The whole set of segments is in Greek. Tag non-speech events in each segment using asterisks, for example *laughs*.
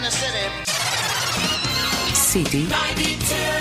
in the city. City 92.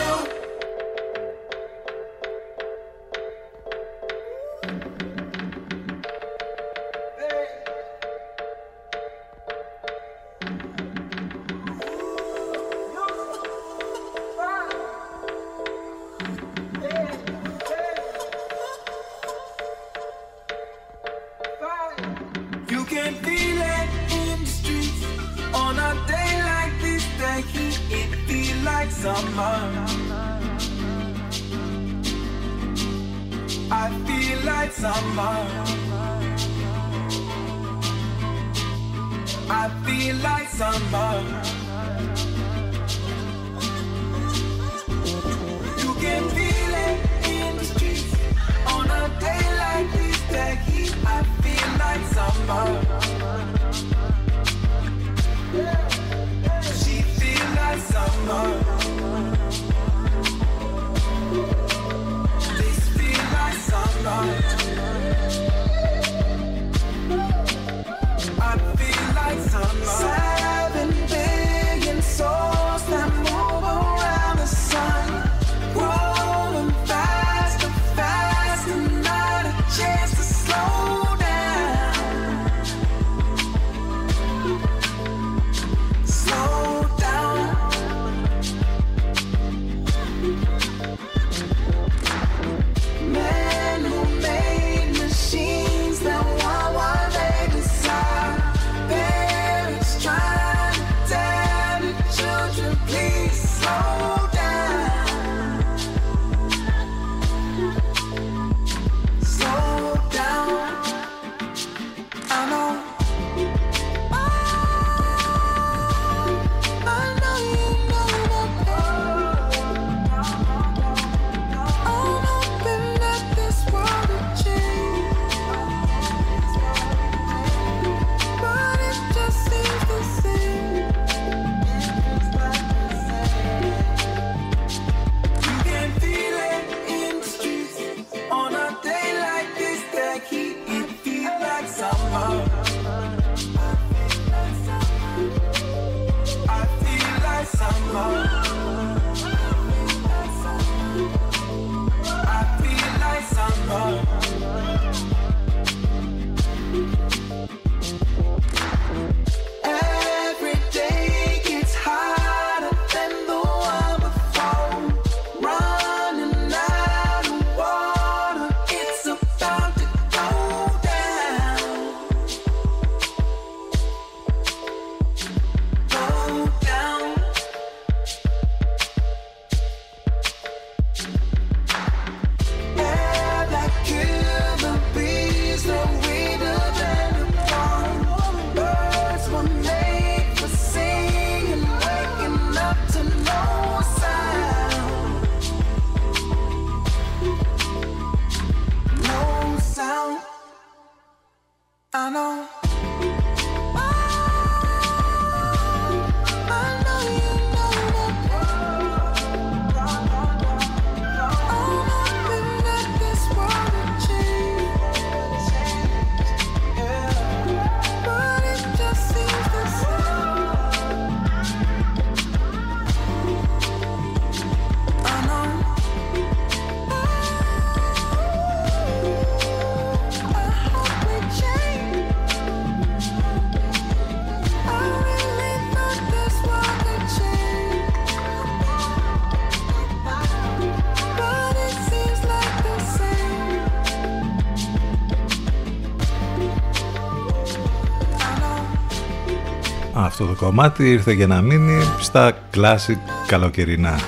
Κομμάτι ήρθε για να μείνει στα classic καλοκαιρινά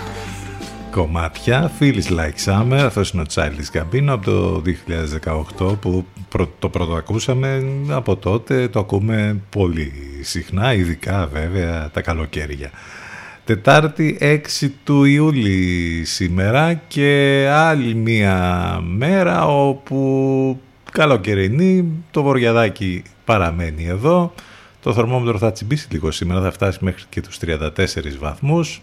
κομμάτια. Feels Like Summer, αυτός είναι ο Childish Gambino από το 2018 που πρω- το πρώτο ακούσαμε. Από τότε το ακούμε πολύ συχνά, ειδικά βέβαια τα καλοκαίρια. Τετάρτη 6 του Ιούλη σήμερα και άλλη μία μέρα όπου καλοκαιρινή, το βοριαδάκι παραμένει εδώ. Το θερμόμετρο θα τσιμπήσει λίγο σήμερα, θα φτάσει μέχρι και τους 34 βαθμούς.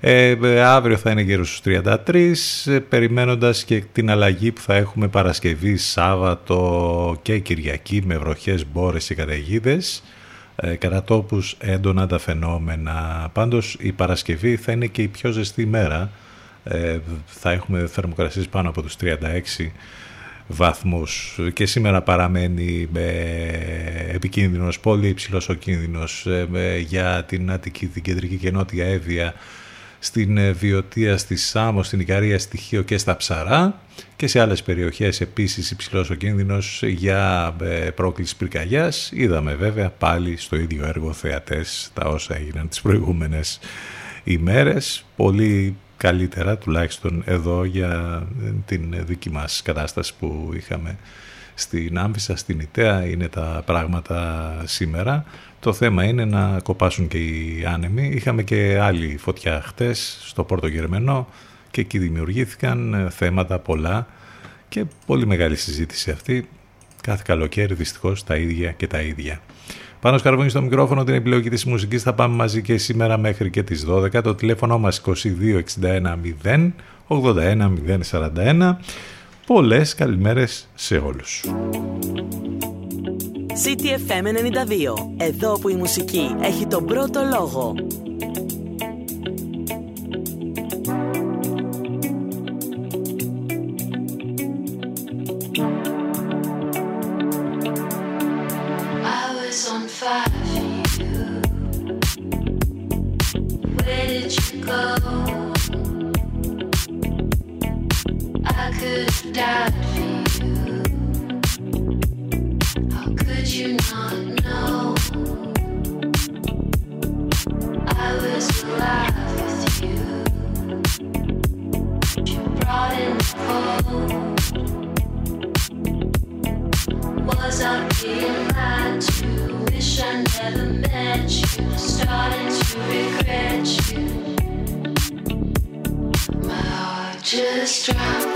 Ε, ε, αύριο θα είναι γύρω στους 33, ε, περιμένοντας και την αλλαγή που θα έχουμε Παρασκευή, Σάββατο και Κυριακή με βροχές, μπόρες και καταιγίδες. ε, κατά τόπους έντονα τα φαινόμενα. Πάντως η Παρασκευή θα είναι και η πιο ζεστή ημέρα. Ε, θα έχουμε θερμοκρασίες πάνω από τους 36 βαθμούς και σήμερα παραμένει ε, επικίνδυνος, πολύ υψηλός ο κίνδυνος ε, για την Αττική, την Κεντρική και Νότια Εύβοια στην ε, Βιωτία, στη Σάμο, στην Ικαρία, στη Χίο και στα Ψαρά και σε άλλες περιοχές επίσης υψηλός ο κίνδυνος για ε, πρόκληση πυρκαγιάς. Είδαμε βέβαια πάλι στο ίδιο έργο θεατές τα όσα έγιναν τις προηγούμενες ημέρες. Πολύ καλύτερα τουλάχιστον εδώ για την δική μας κατάσταση που είχαμε στην Άμφισσα, στην Ιταία είναι τα πράγματα σήμερα. Το θέμα είναι να κοπάσουν και οι άνεμοι. Είχαμε και άλλη φωτιά χτες στο Πόρτο Γερμενό και εκεί δημιουργήθηκαν ε, θέματα πολλά και πολύ μεγάλη συζήτηση αυτή. Κάθε καλοκαίρι δυστυχώς τα ίδια και τα ίδια. Πάνω σκαρβούνι στο μικρόφωνο την επιλογή της μουσικής θα πάμε μαζί και σήμερα μέχρι και τις 12. Το τηλέφωνο μας 2261 0 81 041. Πολλές καλημέρες σε όλους. CTFM 92. Εδώ που η μουσική έχει τον πρώτο λόγο. could for you? How could you not know? I was alive with you. You brought in. Was I being lied to? Wish I never met you. Starting to regret you. My heart just dropped.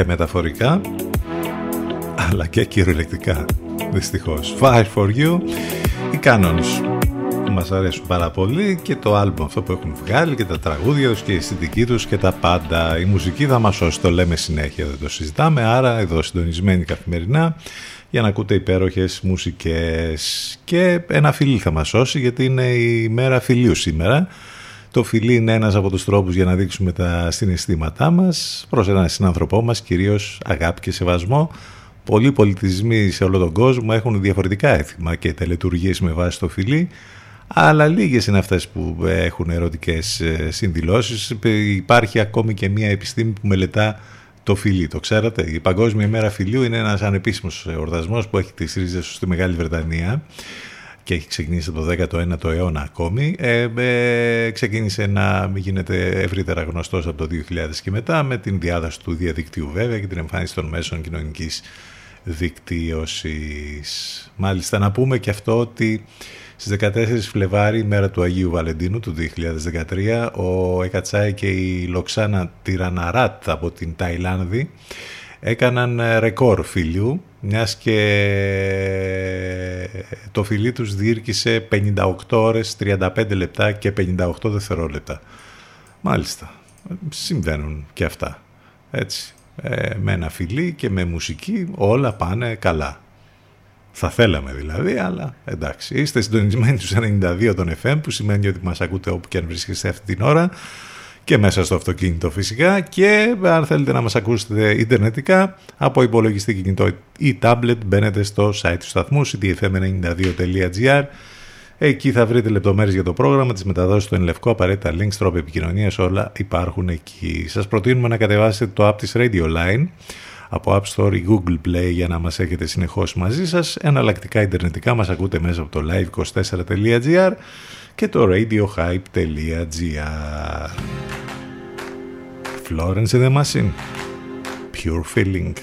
και μεταφορικά αλλά και κυριολεκτικά δυστυχώς. Fire for You. Οι Canons που μας αρέσουν πάρα πολύ και το άλμπομ αυτό που έχουν βγάλει και τα τραγούδια τους και η αισθητική τους και τα πάντα. Η μουσική θα μας σώσει το λέμε συνέχεια δεν το συζητάμε. Άρα εδώ συντονισμένοι καθημερινά για να ακούτε υπέροχες μουσικές. Και ένα φιλί θα μας σώσει γιατί είναι η μέρα φιλίου σήμερα το φιλί είναι ένας από τους τρόπους για να δείξουμε τα συναισθήματά μας προς έναν συνάνθρωπό μας, κυρίως αγάπη και σεβασμό. Πολλοί πολιτισμοί σε όλο τον κόσμο έχουν διαφορετικά έθιμα και τελετουργίες με βάση το φιλί, αλλά λίγες είναι αυτές που έχουν ερωτικές ε, συνδηλώσεις. Υπάρχει ακόμη και μια επιστήμη που μελετά το φιλί, το ξέρατε; Η Παγκόσμια ημέρα φιλίου είναι ένας ανεπίσημος εορτασμός που έχει τις ρίζες στη Μεγάλη Βρετανία και έχει ξεκινήσει από το 19ο αιώνα ακόμη. Ε, ε, ξεκίνησε να γίνεται ευρύτερα γνωστός από το 2000 και μετά με την διάδοση του διαδικτύου βέβαια και την εμφάνιση των μέσων κοινωνικής δικτύωσης. Μάλιστα να πούμε και αυτό ότι στις 14 Φλεβάρι, μέρα του Αγίου Βαλεντίνου του 2013, ο Εκατσάη και η Λοξάνα Τυραναράτ από την Ταϊλάνδη έκαναν ε, ρεκόρ φιλιού, μιας και το φιλί τους διήρκησε 58 ώρες, 35 λεπτά και 58 δευτερόλεπτα. Μάλιστα, συμβαίνουν και αυτά. Έτσι, ε, με ένα φιλί και με μουσική όλα πάνε καλά. Θα θέλαμε δηλαδή, αλλά εντάξει. Είστε συντονισμένοι στους 92 των FM, που σημαίνει ότι μας ακούτε όπου και αν βρίσκεστε αυτή την ώρα και μέσα στο αυτοκίνητο φυσικά και αν θέλετε να μας ακούσετε ιντερνετικά από υπολογιστή κινητό ή tablet μπαίνετε στο site του σταθμού ctfm92.gr Εκεί θα βρείτε λεπτομέρειες για το πρόγραμμα, τις μεταδόσεις του Ενλευκό, απαραίτητα links, τρόπο επικοινωνίας, όλα υπάρχουν εκεί. Σας προτείνουμε να κατεβάσετε το app της Radio Line από App Store ή Google Play για να μας έχετε συνεχώς μαζί σας. Εναλλακτικά ιντερνετικά μας ακούτε μέσα από το live24.gr και το radiohype.gr Florence and the Machine Pure Feeling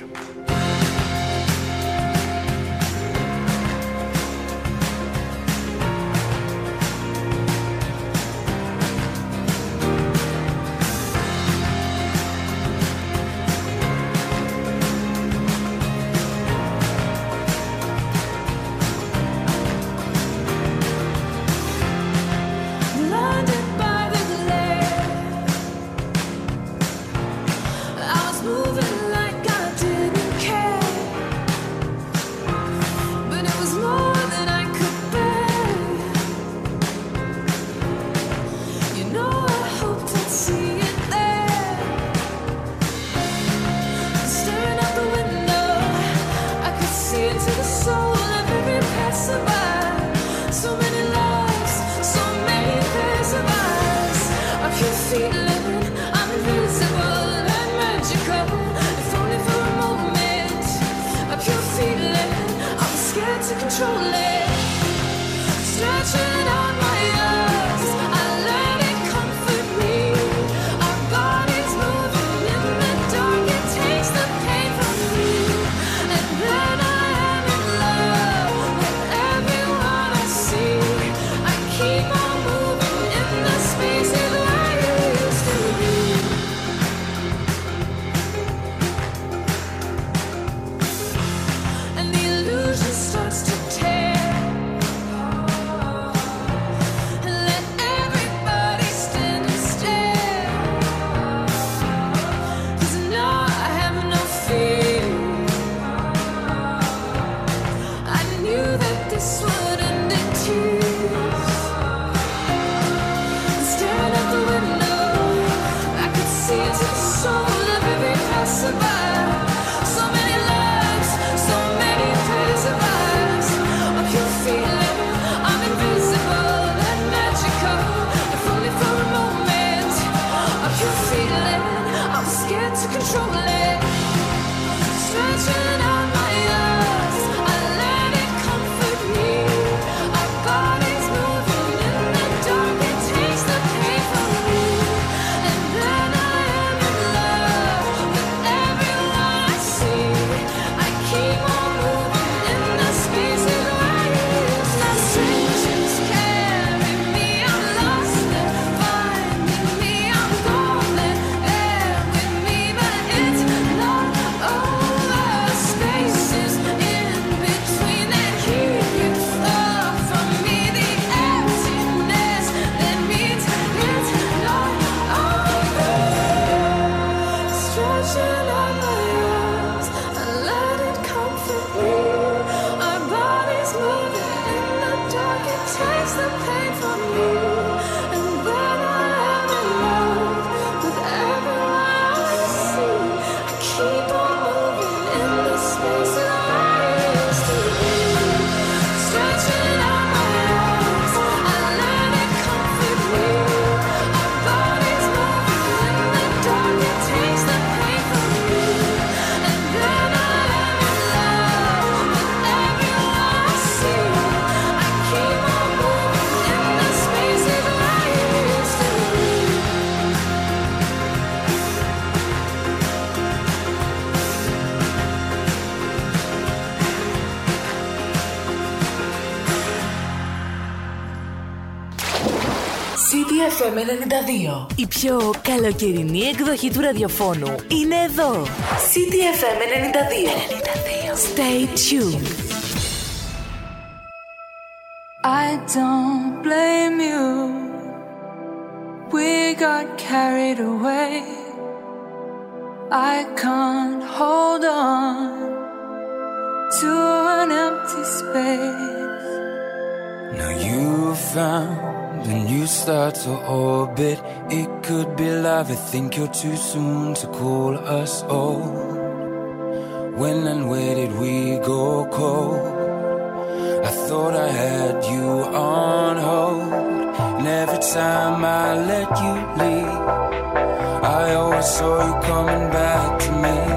92. Η πιο καλοκαιρινή εκδοχή του ραδιοφώνου είναι εδώ. CTFM 92. 92. Stay tuned. I don't blame you. We got carried away. I can't hold on to an empty space. Now you found a new start to orbit. Could. I think you're too soon to call us old. When and where did we go cold? I thought I had you on hold. And every time I let you leave, I always saw you coming back to me.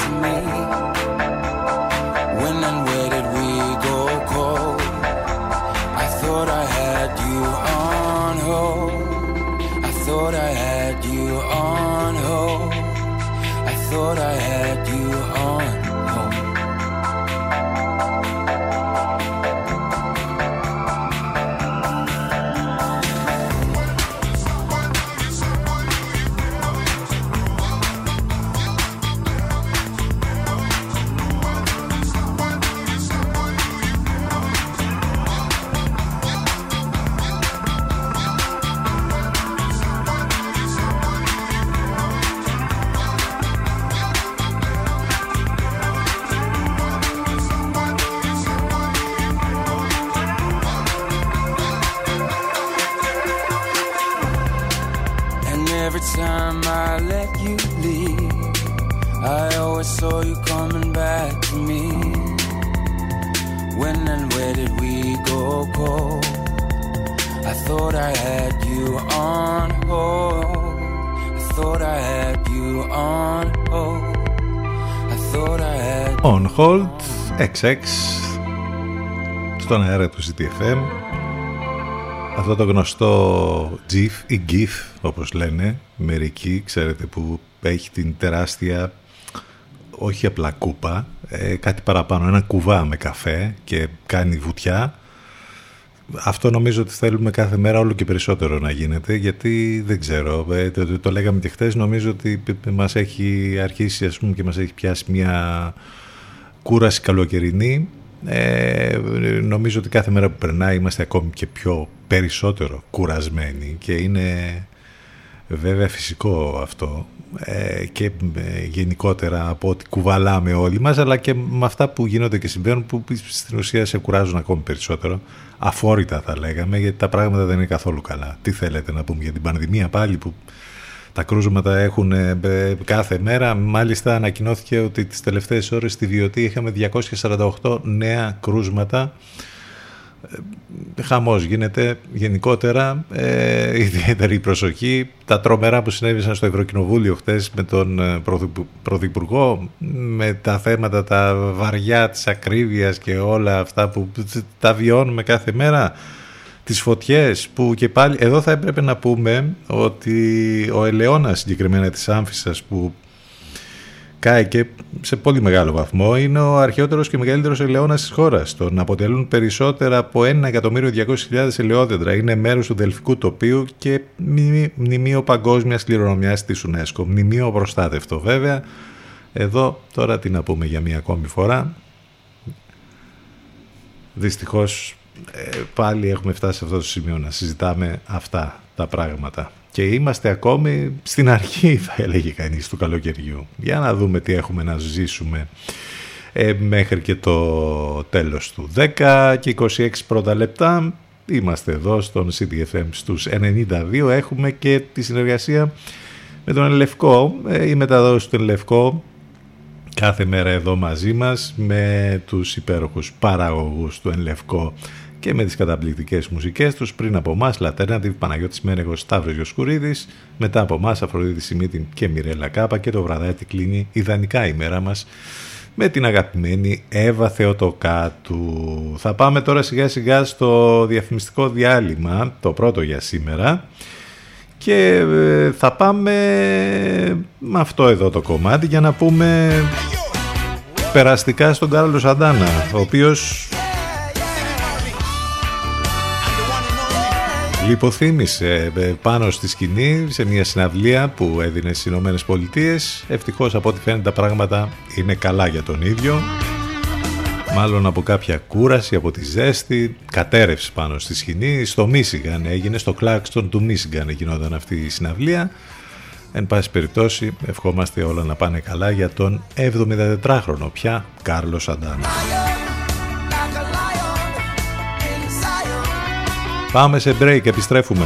XX, στον αέρα του CTFM. Αυτό το γνωστό GIF ή GIF, όπως λένε μερικοί, ξέρετε, που έχει την τεράστια, όχι απλά κούπα, ε, κάτι παραπάνω, ένα κουβά με καφέ και κάνει βουτιά. Αυτό νομίζω ότι θέλουμε κάθε μέρα όλο και περισσότερο να γίνεται, γιατί δεν ξέρω, ε, το, το, το λέγαμε και χθες, νομίζω ότι μας έχει αρχίσει ας πούμε, και μας έχει πιάσει μια κούραση καλοκαιρινή. Ε, νομίζω ότι κάθε μέρα που περνάει είμαστε ακόμη και πιο περισσότερο κουρασμένοι και είναι βέβαια φυσικό αυτό ε, και ε, γενικότερα από ό,τι κουβαλάμε όλοι μας αλλά και με αυτά που γίνονται και συμβαίνουν που στην ουσία σε κουράζουν ακόμη περισσότερο αφόρητα θα λέγαμε γιατί τα πράγματα δεν είναι καθόλου καλά τι θέλετε να πούμε για την πανδημία πάλι που τα κρούσματα έχουν ε, ε, κάθε μέρα. Μάλιστα ανακοινώθηκε ότι τις τελευταίες ώρες στη Βιωτή είχαμε 248 νέα κρούσματα. Ε, Χαμός γίνεται γενικότερα, ε, ιδιαίτερη προσοχή. Τα τρομερά που συνέβησαν στο Ευρωκοινοβούλιο χτες με τον ε, Πρωθυπου- Πρωθυπουργό, με τα θέματα τα βαριά της ακρίβειας και όλα αυτά που τα βιώνουμε κάθε μέρα τις φωτιές που και πάλι εδώ θα έπρεπε να πούμε ότι ο ελαιώνας συγκεκριμένα της Άμφισσας που κάει και σε πολύ μεγάλο βαθμό είναι ο αρχαιότερος και μεγαλύτερος ελαιώνας της χώρας. Τον αποτελούν περισσότερα από 1.200.000 ελαιόδεντρα. Είναι μέρος του Δελφικού τοπίου και μνημείο- μνημείο παγκόσμιας κληρονομιάς της UNESCO. Μνημείο προστάτευτο βέβαια. Εδώ τώρα τι να πούμε για μία ακόμη φορά. Δυστυχώς ε, πάλι έχουμε φτάσει σε αυτό το σημείο να συζητάμε αυτά τα πράγματα. Και είμαστε ακόμη στην αρχή *laughs* θα έλεγε κανείς του καλοκαιριού. Για να δούμε τι έχουμε να ζήσουμε ε, μέχρι και το τέλος του 10 και 26 πρώτα λεπτά. Είμαστε εδώ στον CDFM στους 92. Έχουμε και τη συνεργασία με τον Ελευκό. Ε, η μεταδόση του Ελευκό κάθε μέρα εδώ μαζί μας με τους υπέροχους παραγωγούς του Ενλευκό και με τις καταπληκτικές μουσικές τους πριν από εμάς Λατέρνατιβ, Παναγιώτης Μένεγος, Σταύρος Γιοσκουρίδης μετά από εμάς Αφροδίτη Σιμίτη και Μιρέλα Κάπα και το βραδάκι κλείνει ιδανικά η μέρα μας με την αγαπημένη Εύα Θεοτοκάτου. Θα πάμε τώρα σιγά σιγά στο διαφημιστικό διάλειμμα, το πρώτο για σήμερα και ε, θα πάμε με αυτό εδώ το κομμάτι για να πούμε περαστικά στον Κάρλος Σαντάνα, ο οποίος λιποθύμησε ε, πάνω στη σκηνή σε μια συναυλία που έδινε στις Ηνωμένες Πολιτείες. Ευτυχώς από ό,τι φαίνεται τα πράγματα είναι καλά για τον ίδιο. Μάλλον από κάποια κούραση, από τη ζέστη, κατέρευση πάνω στη σκηνή. Στο Μίσιγκαν έγινε, στο Κλάκστον του Μίσιγκαν γινόταν αυτή η συναυλία. Εν πάση περιπτώσει, ευχόμαστε όλα να πάνε καλά για τον 74χρονο πια Κάρλος Σαντάνα. Πάμε σε break, επιστρέφουμε.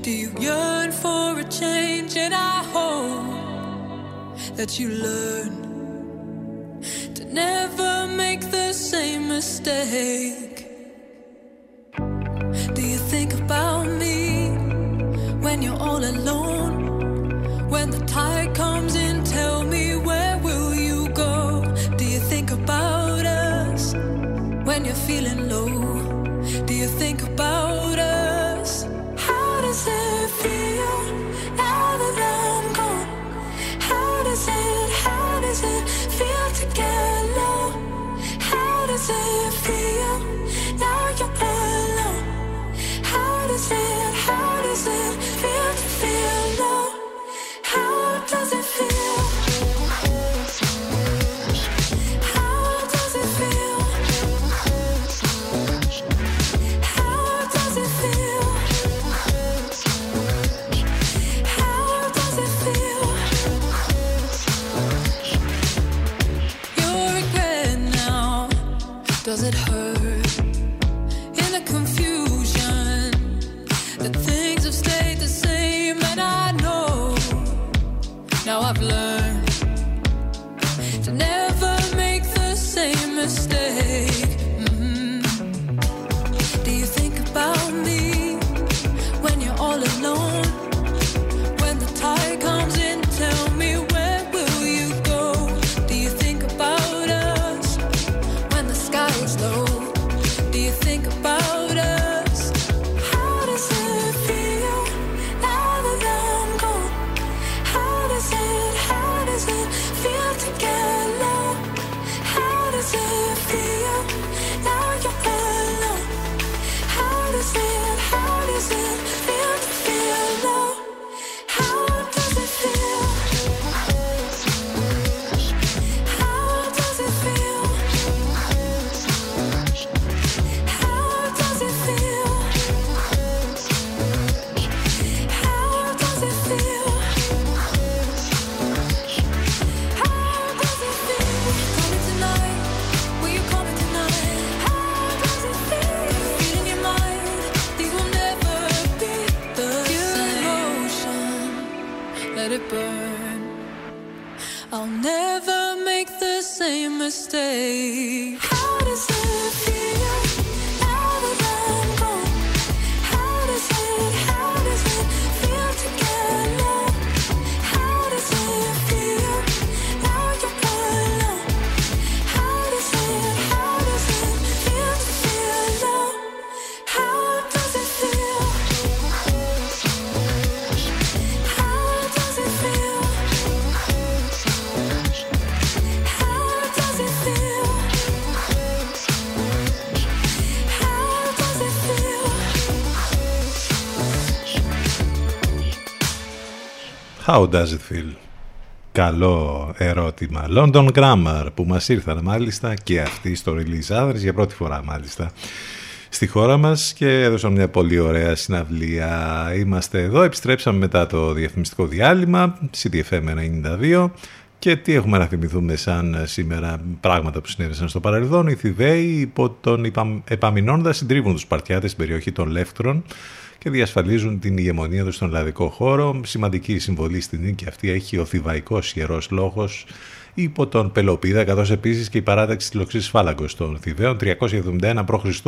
Do you yearn for a change? And I hope that you learn to never make the same mistake. Do you think about me when you're all alone? When the tide comes in, tell me where will you go? Do you think about us when you're feeling How does it feel? Καλό ερώτημα. London Grammar που μας ήρθαν μάλιστα και αυτοί στο release address για πρώτη φορά μάλιστα στη χώρα μας και έδωσαν μια πολύ ωραία συναυλία. Είμαστε εδώ, επιστρέψαμε μετά το διαφημιστικό διάλειμμα, CDFM 92 και τι έχουμε να θυμηθούμε σαν σήμερα πράγματα που συνέβησαν στο παρελθόν. Οι Θηβαίοι υπό τον υπα- επαμεινώντα συντρίβουν τους Σπαρτιάτες στην περιοχή των Λεύκτρων και διασφαλίζουν την ηγεμονία τους στον ελλαδικό χώρο. Σημαντική συμβολή στην νίκη αυτή έχει ο Θηβαϊκός Ιερός Λόγος υπό τον Πελοπίδα, καθώς επίσης και η παράταξη της λοξής φάλαγκος των Θηβαίων 371 π.Χ.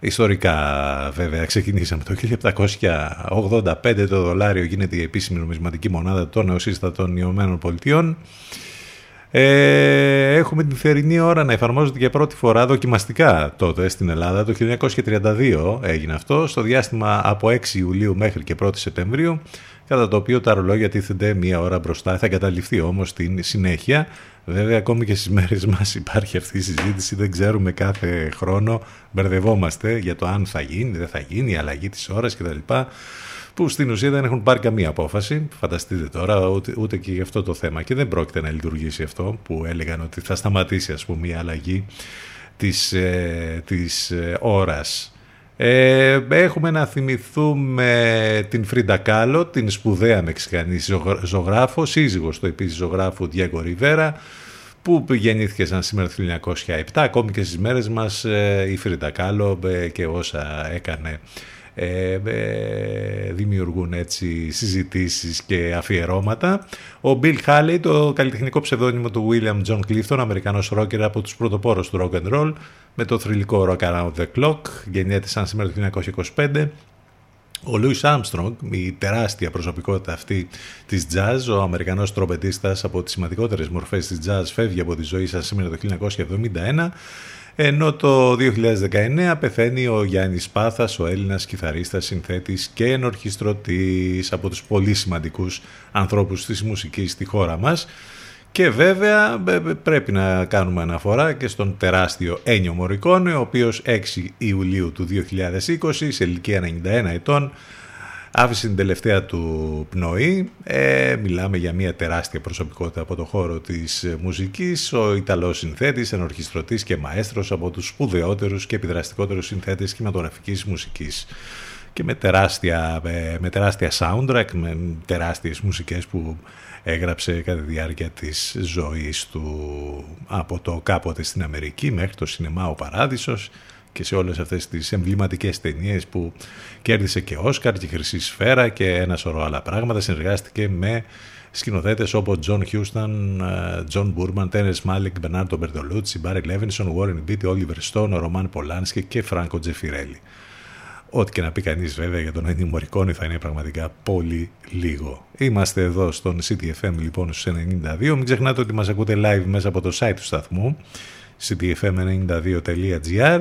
Ιστορικά βέβαια ξεκινήσαμε το 1785 το δολάριο γίνεται η επίσημη νομισματική μονάδα των νεοσύστατων Ηνωμένων Πολιτειών. Ε, έχουμε την θερινή ώρα να εφαρμόζεται για πρώτη φορά δοκιμαστικά τότε στην Ελλάδα. Το 1932 έγινε αυτό, στο διάστημα από 6 Ιουλίου μέχρι και 1 Σεπτεμβρίου, κατά το οποίο τα ρολόγια τίθενται μία ώρα μπροστά. Θα εγκαταλειφθεί όμως στην συνέχεια. Βέβαια, ακόμη και στις μέρες μας υπάρχει αυτή η συζήτηση, δεν ξέρουμε κάθε χρόνο, μπερδευόμαστε για το αν θα γίνει, δεν θα γίνει, η αλλαγή της ώρας κτλ. Που στην ουσία δεν έχουν πάρει καμία απόφαση. Φανταστείτε τώρα ούτε, ούτε και για αυτό το θέμα και δεν πρόκειται να λειτουργήσει αυτό που έλεγαν ότι θα σταματήσει ας πούμε η αλλαγή της, ε, της ε, ώρας. Ε, έχουμε να θυμηθούμε την Φρίντα Κάλο, την σπουδαία μεξικανή ζωγ- ζωγράφο, σύζυγος του επίσης ζωγράφου Διέγκο Ριβέρα, που γεννήθηκε σαν σήμερα το 1907, ακόμη και στις μέρες μας ε, η Φρίντα Κάλο ε, και όσα έκανε ε, ε, δημιουργούν έτσι συζητήσεις και αφιερώματα. Ο Bill Haley, το καλλιτεχνικό ψευδόνυμο του William John Clifton, Αμερικανός ρόκερ από τους πρωτοπόρους του rock and roll, με το θρηλυκό Rock Around the Clock, γεννιέται σαν σήμερα το 1925. Ο Λούις Armstrong, η τεράστια προσωπικότητα αυτή της jazz, ο Αμερικανός τρομπετίστας από τις σημαντικότερες μορφές της jazz, φεύγει από τη ζωή σας σήμερα το 1971, ενώ το 2019 πεθαίνει ο Γιάννης Πάθας, ο Έλληνας κιθαρίστας, συνθέτης και ενορχιστρωτής από τους πολύ σημαντικούς ανθρώπους της μουσικής στη χώρα μας. Και βέβαια ε, ε, πρέπει να κάνουμε αναφορά και στον τεράστιο Ένιο Μωρικόνε, ο οποίος 6 Ιουλίου του 2020 σε ηλικία 91 ετών άφησε την τελευταία του πνοή. Ε, μιλάμε για μια τεράστια προσωπικότητα από το χώρο της ε, μουσικής, ο Ιταλός συνθέτης, ενορχιστρωτής και μαέστρος από τους σπουδαιότερους και επιδραστικότερους συνθέτες κινηματογραφικής μουσικής. Και με τεράστια, ε, με τεράστια soundtrack, με τεράστιες μουσικές που έγραψε κατά τη διάρκεια της ζωής του από το κάποτε στην Αμερική μέχρι το σινεμά Ο Παράδεισος και σε όλες αυτές τις εμβληματικές ταινίες που κέρδισε και Όσκαρ και Χρυσή Σφαίρα και ένα σωρό άλλα πράγματα. Συνεργάστηκε με σκηνοθέτες όπως John Huston, ε, John Burman, Terrence Malick, Bernardo Bertolucci, Barry Levinson, Warren Beatty, Oliver Stone, Roman Polanski και Franco Geffirelli. Ό,τι και να πει κανείς βέβαια για τον Ennio Morricone θα είναι πραγματικά πολύ λίγο. Είμαστε εδώ στον CTFM λοιπόν στους 92. Μην ξεχνάτε ότι μας ακούτε live μέσα από το site του σταθμού ctfm92.gr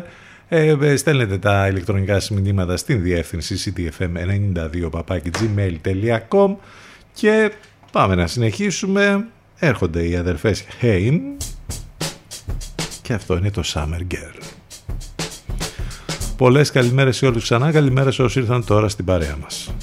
ε, ε, στέλνετε τα ηλεκτρονικά σας μηνύματα στην διεύθυνση ctfm92.gmail.com και πάμε να συνεχίσουμε. Έρχονται οι αδερφές Hain και αυτό είναι το Summer Girl. Πολλές καλημέρες σε όλους ξανά, καλημέρες σε όσους ήρθαν τώρα στην παρέα μας.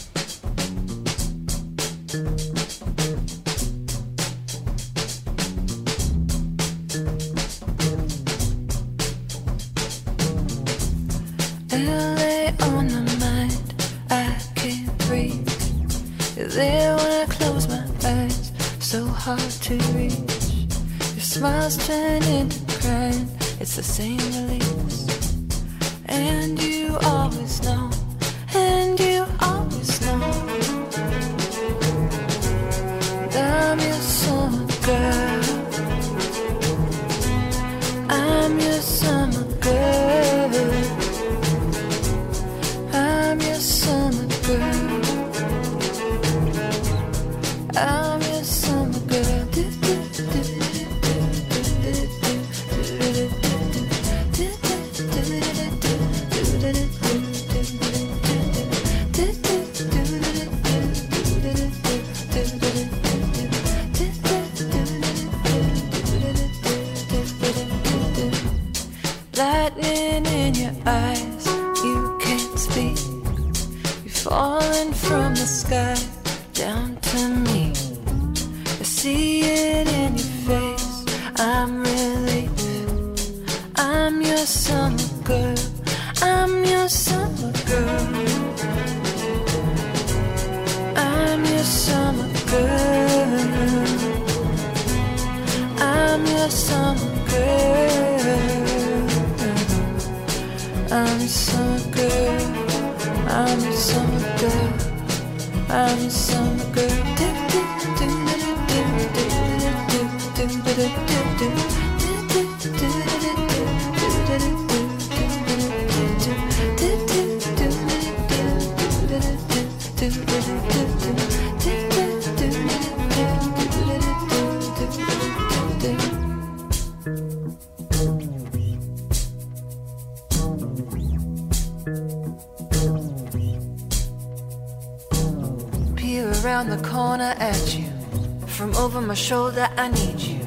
Over my shoulder, I need you.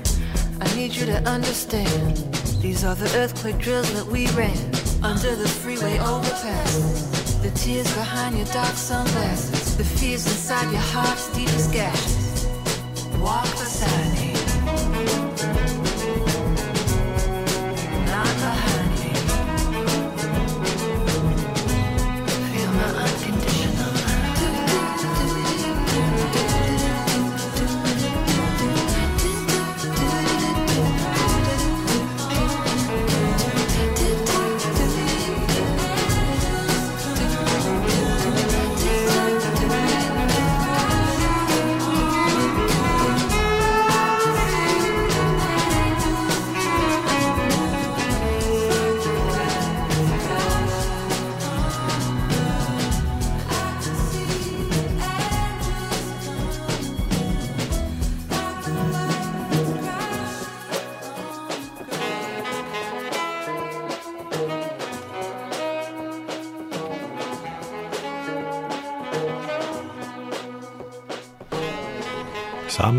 I need you to understand. These are the earthquake drills that we ran under the freeway overpass. The tears behind your dark sunglasses. The fears inside your heart's deepest gashes. Walk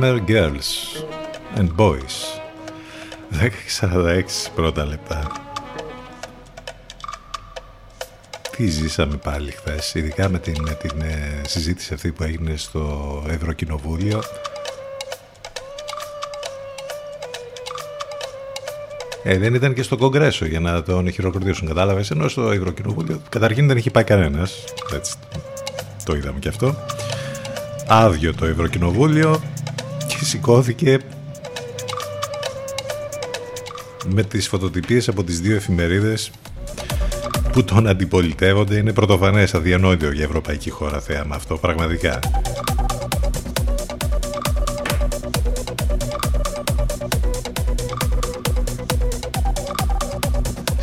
Summer Girls and Boys. 10.46 πρώτα λεπτά. Τι ζήσαμε πάλι χθες, ειδικά με την, με την ε, συζήτηση αυτή που έγινε στο Ευρωκοινοβούλιο. Ε, δεν ήταν και στο Κογκρέσο για να τον χειροκροτήσουν, κατάλαβες, ενώ στο Ευρωκοινοβούλιο καταρχήν δεν έχει πάει κανένας, έτσι το είδαμε και αυτό. Άδειο το Ευρωκοινοβούλιο. και σηκώθηκε με τις φωτοτυπίες από τις δύο εφημερίδες που τον αντιπολιτεύονται. Είναι πρωτοφανές αδιανόητο για ευρωπαϊκή χώρα θέαμα αυτό πραγματικά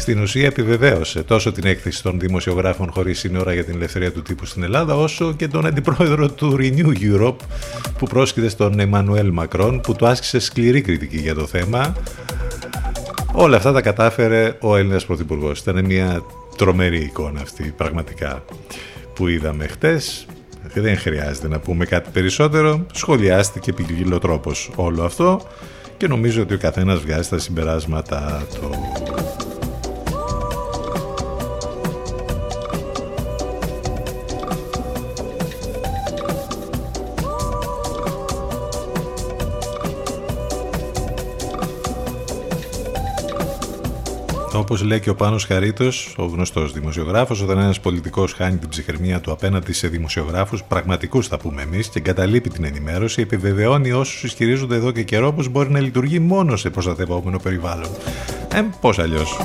Στην ουσία επιβεβαίωσε τόσο την έκθεση των δημοσιογράφων χωρίς σύνορα για την ελευθερία του τύπου στην Ελλάδα όσο και τον αντιπρόεδρο του Renew Europe που πρόσκειται στον Εμμανουέλ Μακρόν που του άσκησε σκληρή κριτική για το θέμα Όλα αυτά τα κατάφερε ο Έλληνας Πρωθυπουργός. Ήταν μια τρομερή εικόνα αυτή πραγματικά που είδαμε χτες. Δεν χρειάζεται να πούμε κάτι περισσότερο. Σχολιάστηκε επί τρόπος όλο αυτό και νομίζω ότι ο καθένας βγάζει τα συμπεράσματα του. Όπως λέει και ο Πάνος Χαρίτος, ο γνωστός δημοσιογράφος, όταν ένας πολιτικός χάνει την ψυχραιμία του απέναντι σε δημοσιογράφους, πραγματικούς θα πούμε εμείς, και εγκαταλείπει την ενημέρωση, επιβεβαιώνει όσους ισχυρίζονται εδώ και καιρό πως μπορεί να λειτουργεί μόνο σε προστατευόμενο περιβάλλον. Ε, πώς αλλιώς.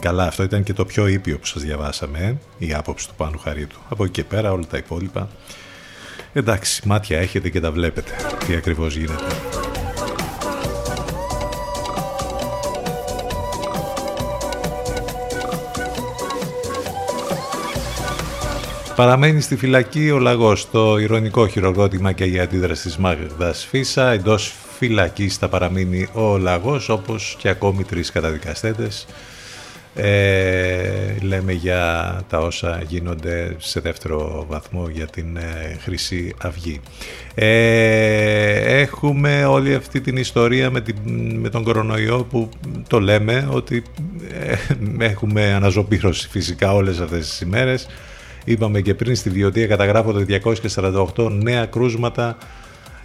Καλά, αυτό ήταν και το πιο ήπιο που σας διαβάσαμε, ε; η άποψη του Πάνου Χαρίτου. Από εκεί και πέρα όλα τα υπόλοιπα. Εντάξει, μάτια έχετε και τα βλέπετε τι ακριβώς γίνεται. Παραμένει στη φυλακή ο Λαγός. Το ηρωνικό χειροκρότημα και η αντίδραση της Μάγδας Φίσα. Εντός φυλακής θα παραμείνει ο Λαγός όπως και ακόμη τρεις καταδικαστέτες. Ε, λέμε για τα όσα γίνονται σε δεύτερο βαθμό για την ε, Χρυσή Αυγή. Ε, έχουμε όλη αυτή την ιστορία με, την, με τον κορονοϊό που το λέμε ότι ε, έχουμε αναζωπήρωση φυσικά όλες αυτές τις ημέρες. Είπαμε και πριν στη Βιωτία καταγράφονται 248 νέα κρούσματα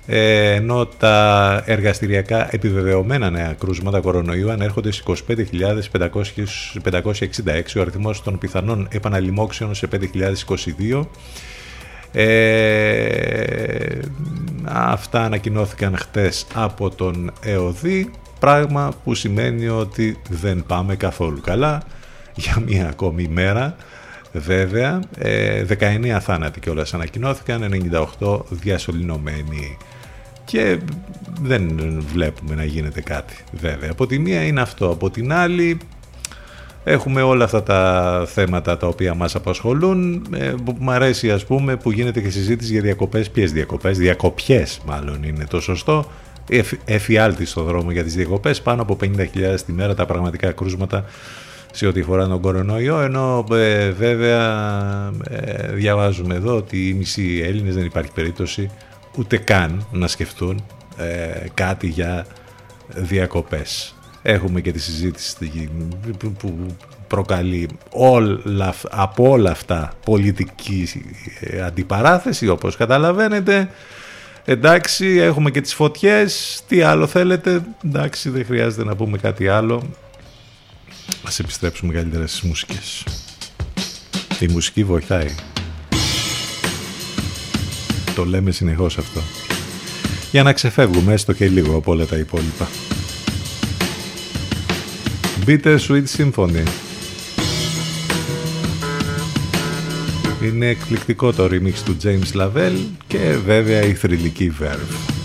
ε, ενώ τα εργαστηριακά επιβεβαιωμένα νέα κρούσματα κορονοϊού ανέρχονται στις 25.566 ο αριθμός των πιθανών επαναλημόξεων σε 5.022 ε, αυτά ανακοινώθηκαν χτες από τον ΕΟΔΗ πράγμα που σημαίνει ότι δεν πάμε καθόλου καλά για μία ακόμη μέρα βέβαια. 19 ε, θάνατοι κιόλας ανακοινώθηκαν, 98 διασωληνωμένοι. Και δεν βλέπουμε να γίνεται κάτι βέβαια. Από τη μία είναι αυτό, από την άλλη έχουμε όλα αυτά τα θέματα τα οποία μας απασχολούν. Ε, μου αρέσει ας πούμε που γίνεται και συζήτηση για διακοπές. Ποιες διακοπές, διακοπιές μάλλον είναι το σωστό. Εφιάλτη στο δρόμο για τις διακοπές, πάνω από 50.000 τη μέρα τα πραγματικά κρούσματα σε ό,τι αφορά τον κορονοϊό, ενώ ε, βέβαια ε, διαβάζουμε εδώ ότι οι μισοί Έλληνες, δεν υπάρχει περίπτωση ούτε καν να σκεφτούν ε, κάτι για διακοπές. Έχουμε και τη συζήτηση που προκαλεί όλα, από όλα αυτά πολιτική αντιπαράθεση, όπως καταλαβαίνετε. Εντάξει, έχουμε και τις φωτιές, τι άλλο θέλετε, εντάξει δεν χρειάζεται να πούμε κάτι άλλο. Ας επιστρέψουμε καλύτερα στις μουσικές. Η μουσική βοηθάει. Το λέμε συνεχώς αυτό. Για να ξεφεύγουμε έστω και λίγο από όλα τα υπόλοιπα. Bitter Sweet Symphony. Είναι εκπληκτικό το remix του James Lavelle και βέβαια η θρηλυκή Verve.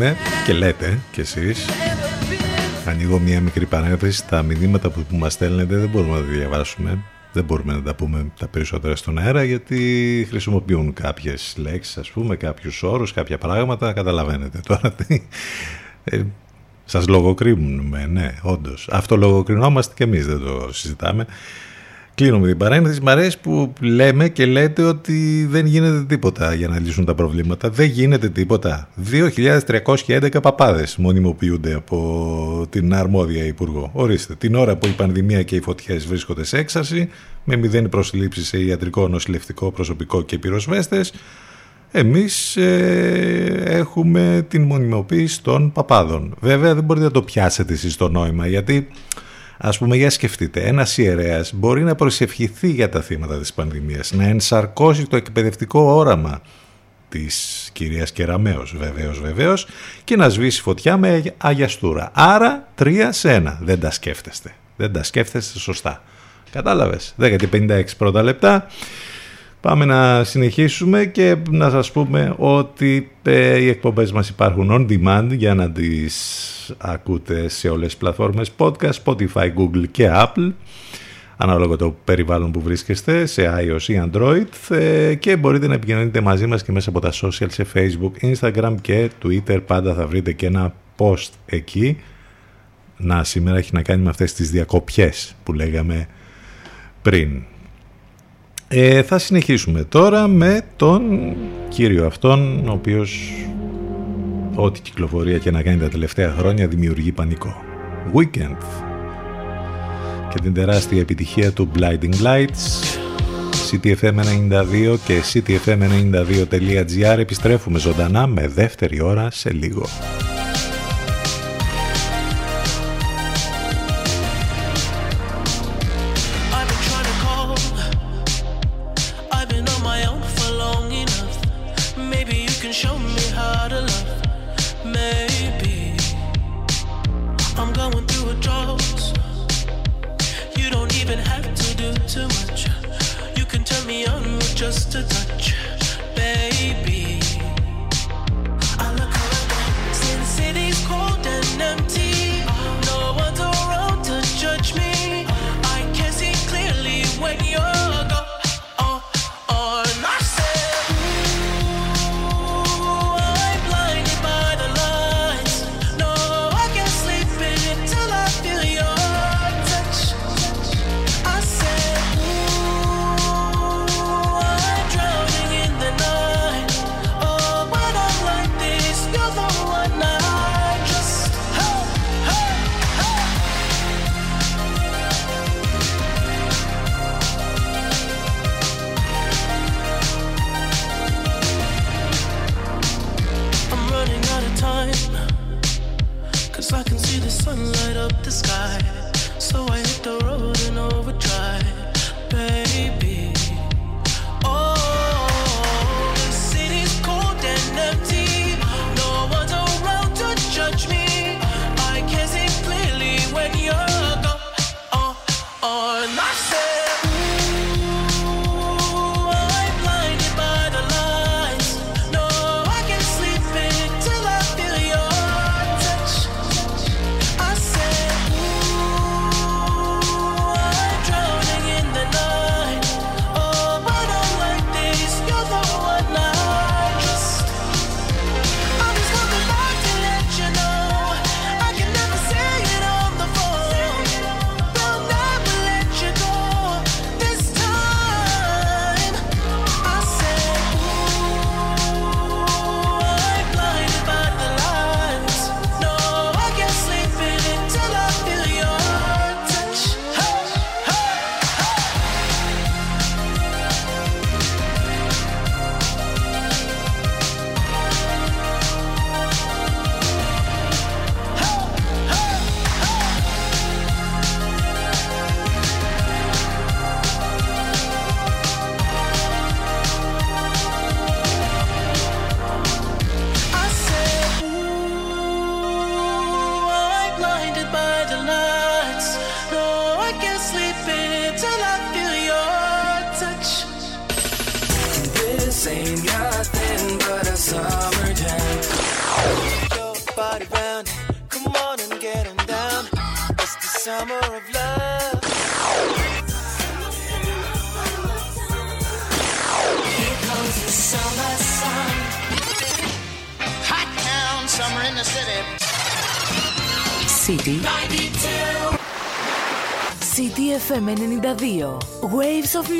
Λέμε και λέτε κι εσείς. Ανοίγω μια μικρή παρένθεση. Τα μηνύματα που, που μας στέλνετε δεν μπορούμε να τα διαβάσουμε. Δεν μπορούμε να τα πούμε τα περισσότερα στον αέρα γιατί χρησιμοποιούν κάποιες λέξεις ας πούμε, κάποιους όρους, κάποια πράγματα. Καταλαβαίνετε τώρα τι ε, σας λογοκρίνουμε, ναι, όντως. Αυτό λογοκρινόμαστε και εμείς δεν το συζητάμε Κλείνω με την παρένθεση. Μ' αρέσει που λέμε και λέτε ότι δεν γίνεται τίποτα για να λύσουν τα προβλήματα. Δεν γίνεται τίποτα. 2.311 παπάδες μονιμοποιούνται από την αρμόδια Υπουργό. Ορίστε, την ώρα που η πανδημία και οι φωτιές βρίσκονται σε έξαρση, με μηδέν προσλήψεις σε ιατρικό, νοσηλευτικό προσωπικό και πυροσβέστες, εμείς ε, έχουμε την μονιμοποίηση των παπάδων. Βέβαια δεν μπορείτε να το πιάσετε εσείς το νόημα γιατί Ας πούμε, για σκεφτείτε, ένας ιερέας μπορεί να προσευχηθεί για τα θύματα της πανδημίας, να ενσαρκώσει το εκπαιδευτικό όραμα της κυρίας Κεραμέως, βεβαίως, βεβαίως, και να σβήσει φωτιά με αγιαστούρα. Άρα, τρία σε ένα. Δεν τα σκέφτεστε. Δεν τα σκέφτεστε σωστά. Κατάλαβες. 10 πρώτα λεπτά. Πάμε να συνεχίσουμε και να σας πούμε ότι ε, οι εκπομπές μας υπάρχουν on demand για να τις ακούτε σε όλες τις πλατφόρμες podcast, Spotify, Google και Apple ανάλογα το περιβάλλον που βρίσκεστε σε iOS ή Android ε, και μπορείτε να επικοινωνείτε μαζί μας και μέσα από τα social σε Facebook, Instagram και Twitter. Πάντα θα βρείτε και ένα post εκεί. Να σήμερα έχει να κάνει με αυτές τις διακοπιές που λέγαμε πριν ε, θα συνεχίσουμε τώρα με τον κύριο αυτόν, ο οποίος ό,τι κυκλοφορία και να κάνει τα τελευταία χρόνια δημιουργεί πανικό. Weekend και την τεράστια επιτυχία του Blinding Lights CTFM92 και CTFM92.gr επιστρέφουμε ζωντανά με δεύτερη ώρα σε λίγο. Just a touch,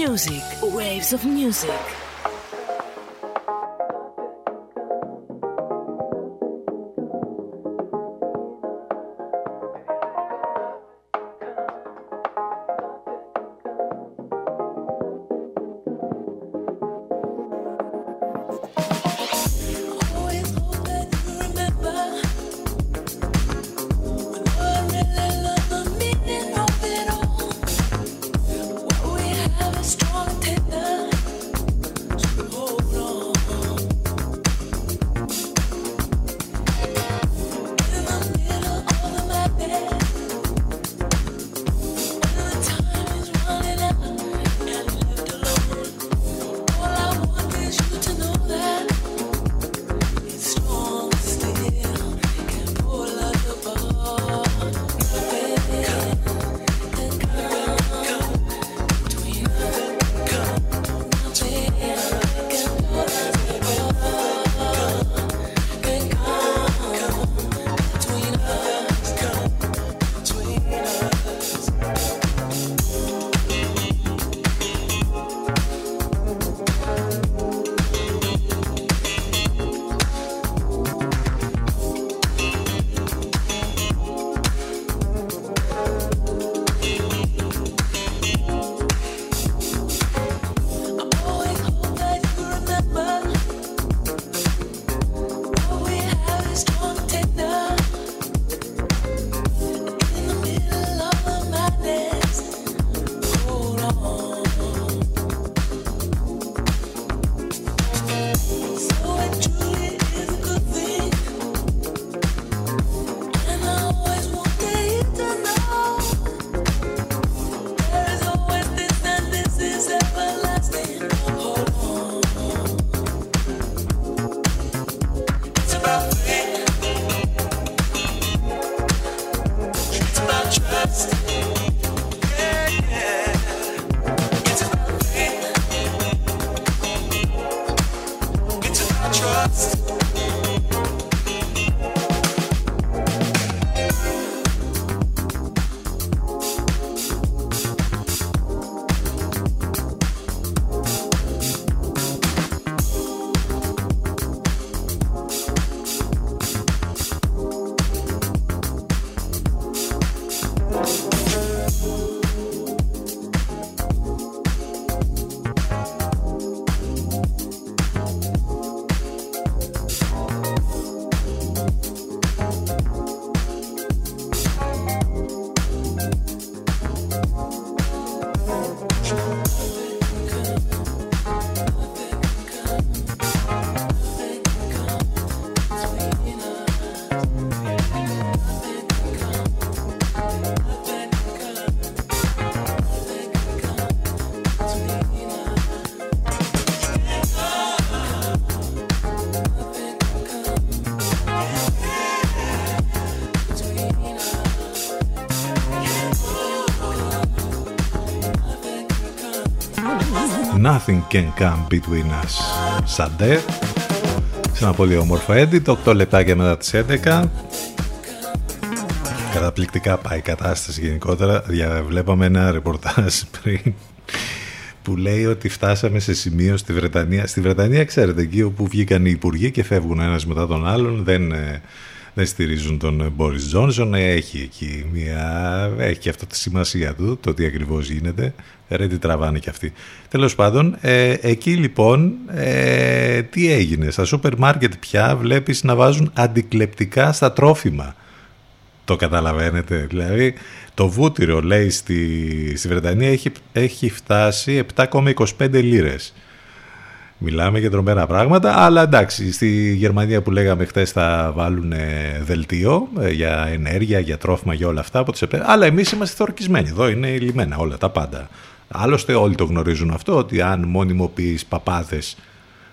Music. Waves of Music. Nothing can come between us. Σαντέ. Σε ένα πολύ όμορφο edit, 8 λεπτάκια μετά τις 11. Καταπληκτικά πάει η κατάσταση γενικότερα. Διαβλέπαμε ένα ρεπορτάζ *laughs* πριν που λέει ότι φτάσαμε σε σημείο στη Βρετανία. Στη Βρετανία, ξέρετε, εκεί όπου βγήκαν οι υπουργοί και φεύγουν ένας μετά τον άλλον, δεν, ε, δεν στηρίζουν τον Μπόρις Τζόνσον. Έχει εκεί μια... Έχει και αυτό τη σημασία του, το τι ακριβώς γίνεται. Ρε τι τραβάνε και αυτοί. Τέλος πάντων, ε, εκεί λοιπόν ε, τι έγινε. Στα σούπερ μάρκετ πια βλέπεις να βάζουν αντικλεπτικά στα τρόφιμα. Το καταλαβαίνετε. Δηλαδή, το βούτυρο, λέει, στη, στη Βρετανία έχει, έχει φτάσει 7,25 λίρες. Μιλάμε για τρομερά πράγματα, αλλά εντάξει, στη Γερμανία που λέγαμε χθες θα βάλουν δελτίο ε, για ενέργεια, για τρόφιμα, για όλα αυτά. Από τις επέ- Αλλά εμείς είμαστε θωρκισμένοι. Εδώ είναι λιμένα όλα τα πάντα. Άλλωστε όλοι το γνωρίζουν αυτό, ότι αν μόνιμοποιείς παπάδες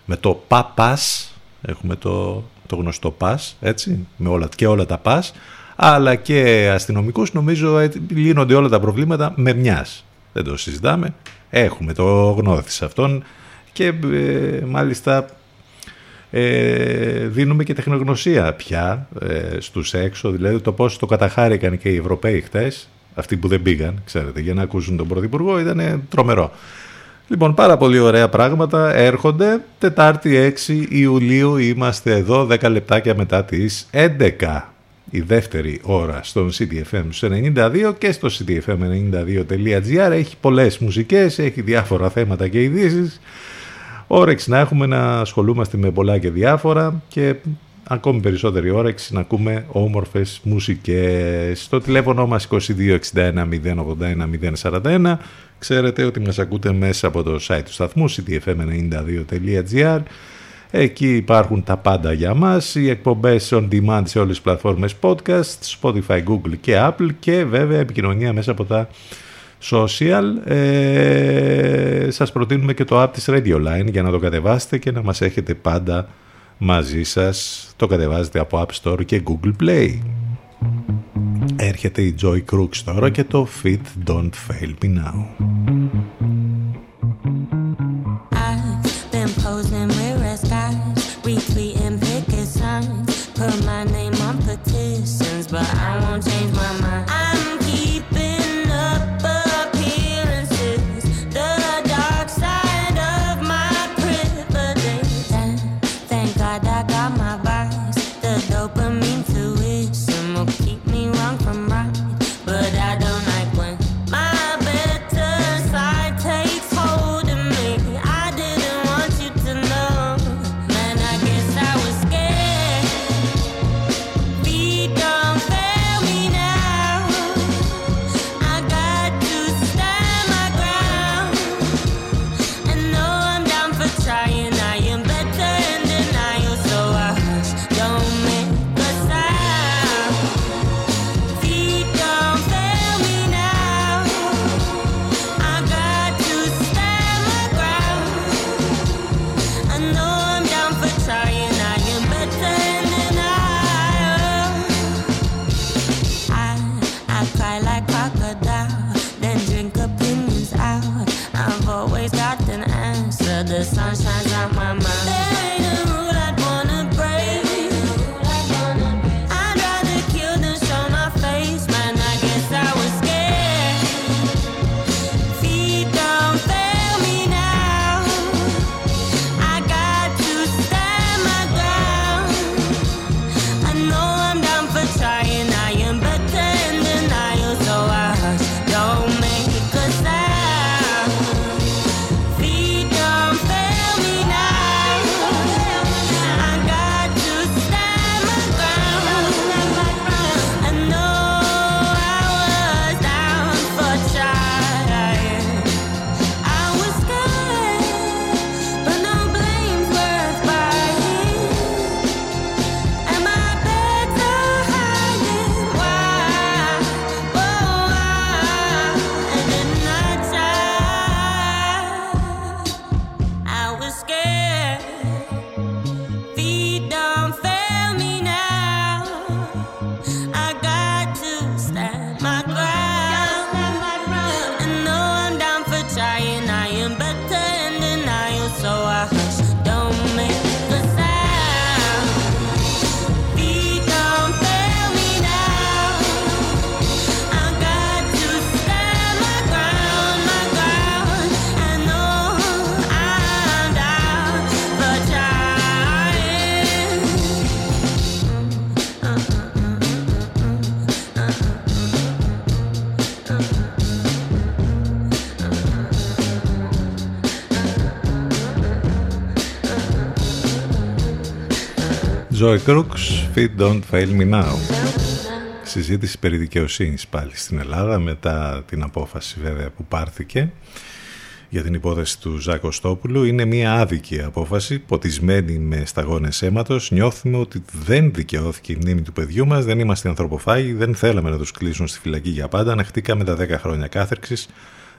με το παπάς, έχουμε το, το γνωστό πας, έτσι, με όλα, και όλα τα πας, αλλά και αστυνομικούς νομίζω ε, λύνονται όλα τα προβλήματα με μιας. Δεν το συζητάμε. Έχουμε το γνώθι σε αυτόν και ε, μάλιστα ε, δίνουμε και τεχνογνωσία πια ε, στους έξω, δηλαδή το πώς το καταχάρηκαν και οι Ευρωπαίοι χτες, αυτοί που δεν πήγαν, ξέρετε, για να ακούσουν τον Πρωθυπουργό, ήταν τρομερό. Λοιπόν, πάρα πολύ ωραία πράγματα έρχονται. Τετάρτη 6 Ιουλίου είμαστε εδώ 10 λεπτάκια μετά τις 11 η δεύτερη ώρα στον CTFM 92 και στο ctfm92.gr έχει πολλές μουσικές, έχει διάφορα θέματα και ειδήσεις. Όρεξη να έχουμε να ασχολούμαστε με πολλά και διάφορα και ακόμη περισσότερη όρεξη να ακούμε όμορφες μουσικές. Στο τηλέφωνο μας 2261 081 041 ξέρετε ότι μας ακούτε μέσα από το site του σταθμού ctfm92.gr Εκεί υπάρχουν τα πάντα για μας, οι εκπομπές on demand σε όλες τις πλατφόρμες podcast, Spotify, Google και Apple και βέβαια επικοινωνία μέσα από τα social. Ε, σας προτείνουμε και το app της Radio Line για να το κατεβάσετε και να μας έχετε πάντα μαζί σας. Το κατεβάζετε από App Store και Google Play. Έρχεται η Joy Crooks τώρα και το Fit Don't Fail Me Now. Joy Crooks, Feet Don't Fail Me Now. Συζήτηση περί δικαιοσύνης πάλι στην Ελλάδα μετά την απόφαση βέβαια που πάρθηκε για την υπόθεση του Ζάκο Στόπουλου. Είναι μια άδικη απόφαση, ποτισμένη με σταγόνες αίματος. Νιώθουμε ότι δεν δικαιώθηκε η μνήμη του παιδιού μας, δεν είμαστε ανθρωποφάγοι, δεν θέλαμε να τους κλείσουν στη φυλακή για πάντα. Ανεχτήκαμε τα 10 χρόνια κάθερξης.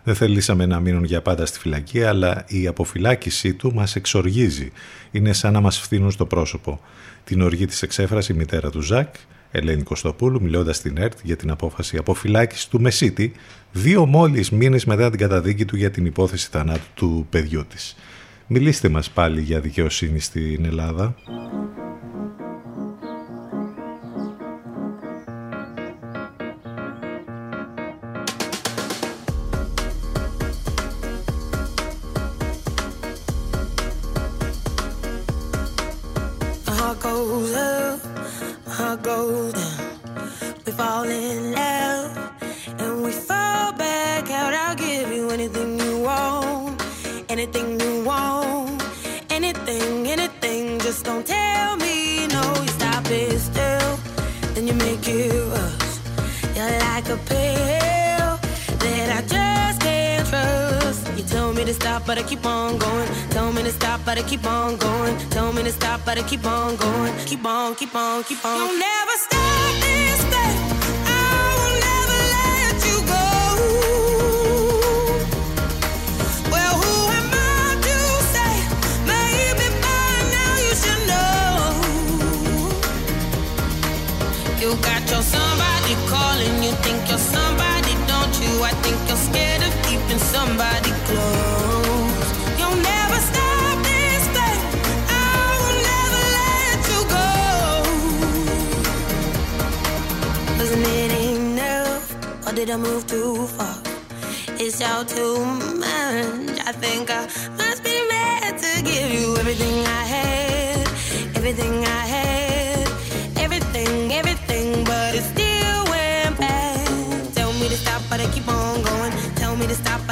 Δεν θελήσαμε να μείνουν για πάντα στη φυλακή, αλλά η αποφυλάκησή του μας εξοργίζει. Είναι σαν να μας φθήνουν στο πρόσωπο. Την οργή της εξέφρασε η μητέρα του Ζακ, Ελένη Κωστοπούλου, μιλώντας στην ΕΡΤ για την απόφαση αποφυλάκησης του Μεσίτη, δύο μόλις μήνες μετά την καταδίκη του για την υπόθεση θανάτου του παιδιού της. Μιλήστε μας πάλι για δικαιοσύνη στην Ελλάδα. Anything you want, anything, anything. Just don't tell me no. You stop it still, then you make it rush. You're like a pill that I just can't trust. You tell me to stop, but I keep on going. Tell me to stop, but I keep on going. Tell me to stop, but I keep on going. Keep on, keep on, keep on. You're somebody, don't you? I think you're scared of keeping somebody close. You'll never stop this thing. I will never let you go. Wasn't it enough, or did I move too far? It's all too much. I think I must be mad to give you everything I had, everything I had,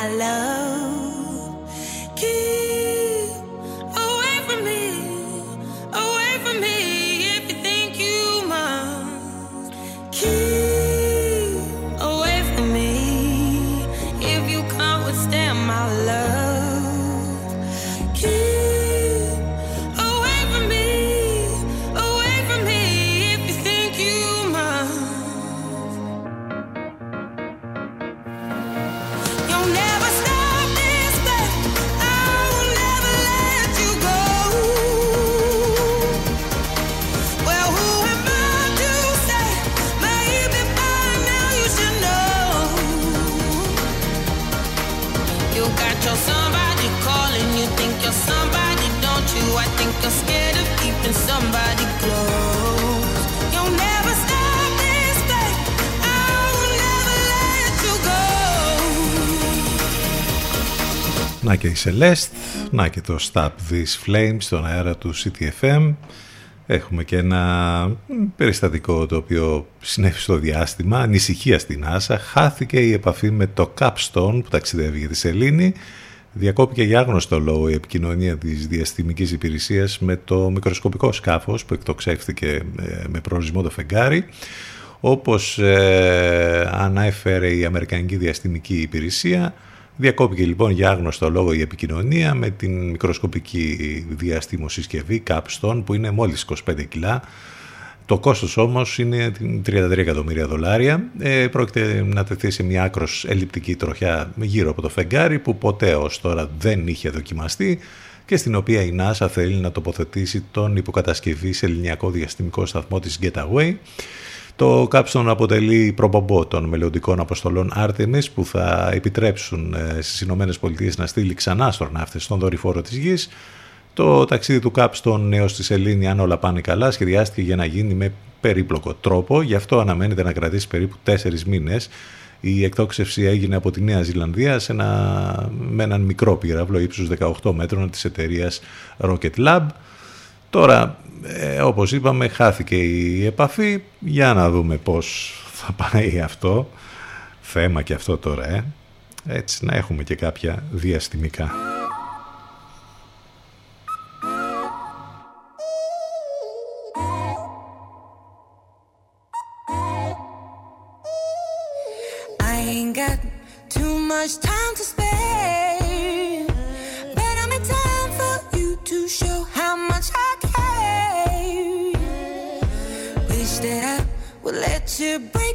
My love. Να και η Celeste, να και το Stop This Flame στον αέρα του CTFM. Έχουμε και ένα μ, περιστατικό το οποίο συνέβη στο διάστημα, ανησυχία στην Άσα. Χάθηκε η επαφή με το Capstone που ταξιδεύει για τη Σελήνη. Διακόπηκε για άγνωστο λόγο η επικοινωνία της διαστημικής υπηρεσίας με το μικροσκοπικό σκάφος που εκτοξεύτηκε ε, με προορισμό το φεγγάρι. Όπως ε, ανέφερε η Αμερικανική Διαστημική Υπηρεσία, διακόπηκε λοιπόν για άγνωστο λόγο η επικοινωνία με την μικροσκοπική διαστημοσυσκευή Capstone που είναι μόλις 25 κιλά. Το κόστος όμως είναι 33 εκατομμύρια δολάρια. Ε, πρόκειται να τεθεί σε μια άκρος ελλειπτική τροχιά γύρω από το φεγγάρι που ποτέ ως τώρα δεν είχε δοκιμαστεί και στην οποία η NASA θέλει να τοποθετήσει τον υποκατασκευή σε ελληνιακό διαστημικό σταθμό της Getaway. Το Capstone αποτελεί προπομπό των μελλοντικών αποστολών Artemis που θα επιτρέψουν ε, στις Ηνωμένες Πολιτείες να στείλει ξανά αστροναύτες στον δορυφόρο της Γης. Το ταξίδι του Capstone έως τη Σελήνη, αν όλα πάνε καλά, σχεδιάστηκε για να γίνει με περίπλοκο τρόπο. Γι' αυτό αναμένεται να κρατήσει περίπου τέσσερις μήνες. Η εκτόξευση έγινε από τη Νέα Ζηλανδία σε ένα, με έναν μικρό πύραυλο ύψους 18 μέτρων της εταιρείας Rocket Lab. Τώρα, ε, όπως είπαμε χάθηκε η επαφή. Για να δούμε πώς θα πάει αυτό. Θέμα και αυτό τώρα ε. έτσι να έχουμε και κάποια διαστημικά. to bring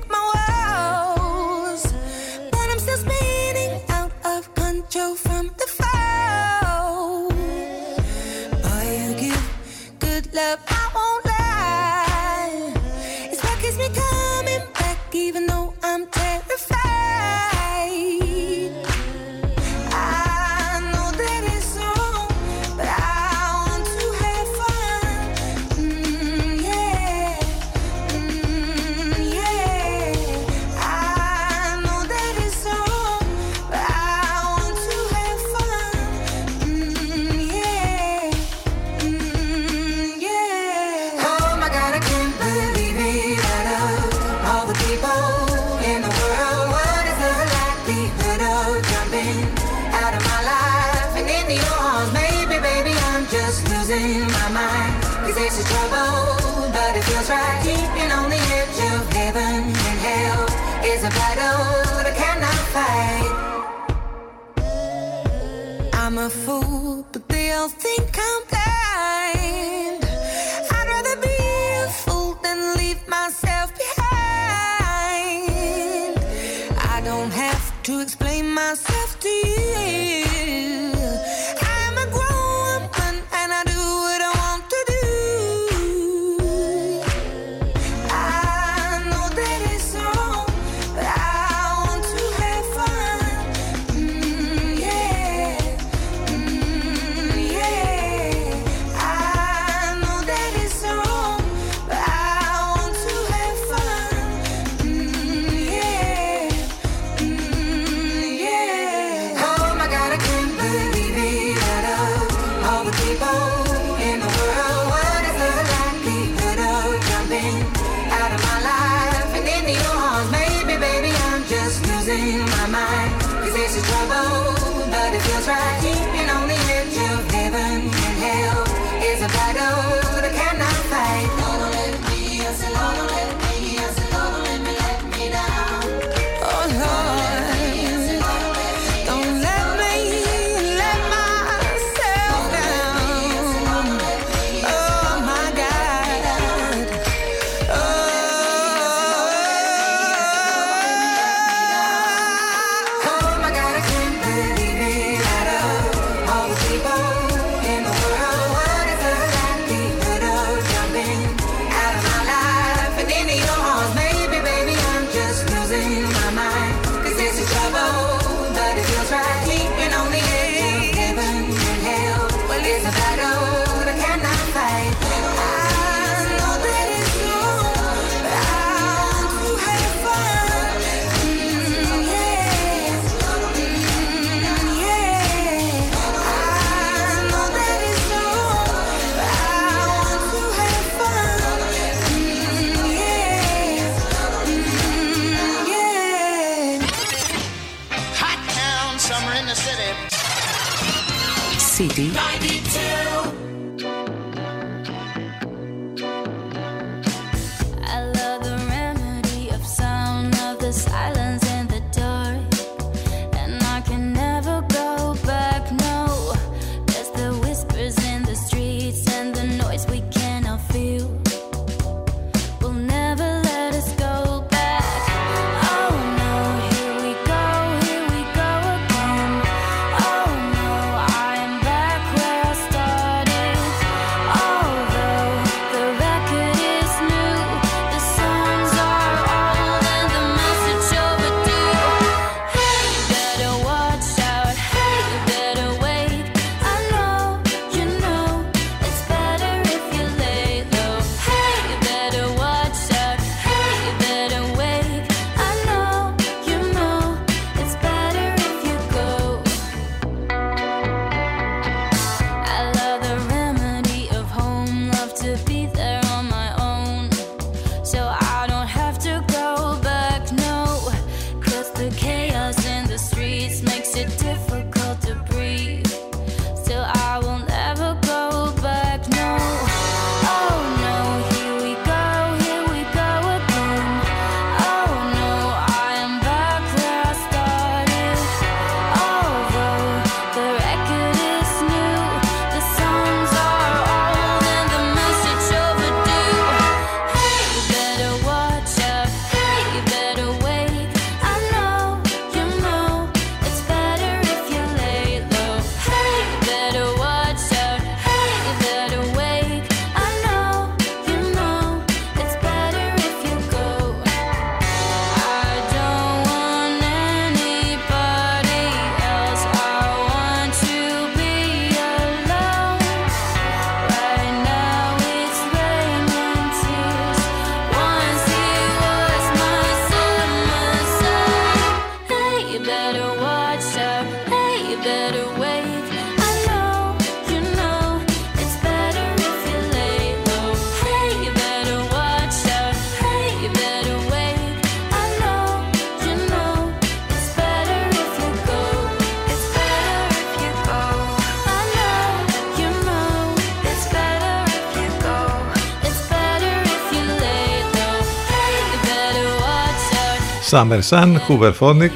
Summer Sun, Hooverphonic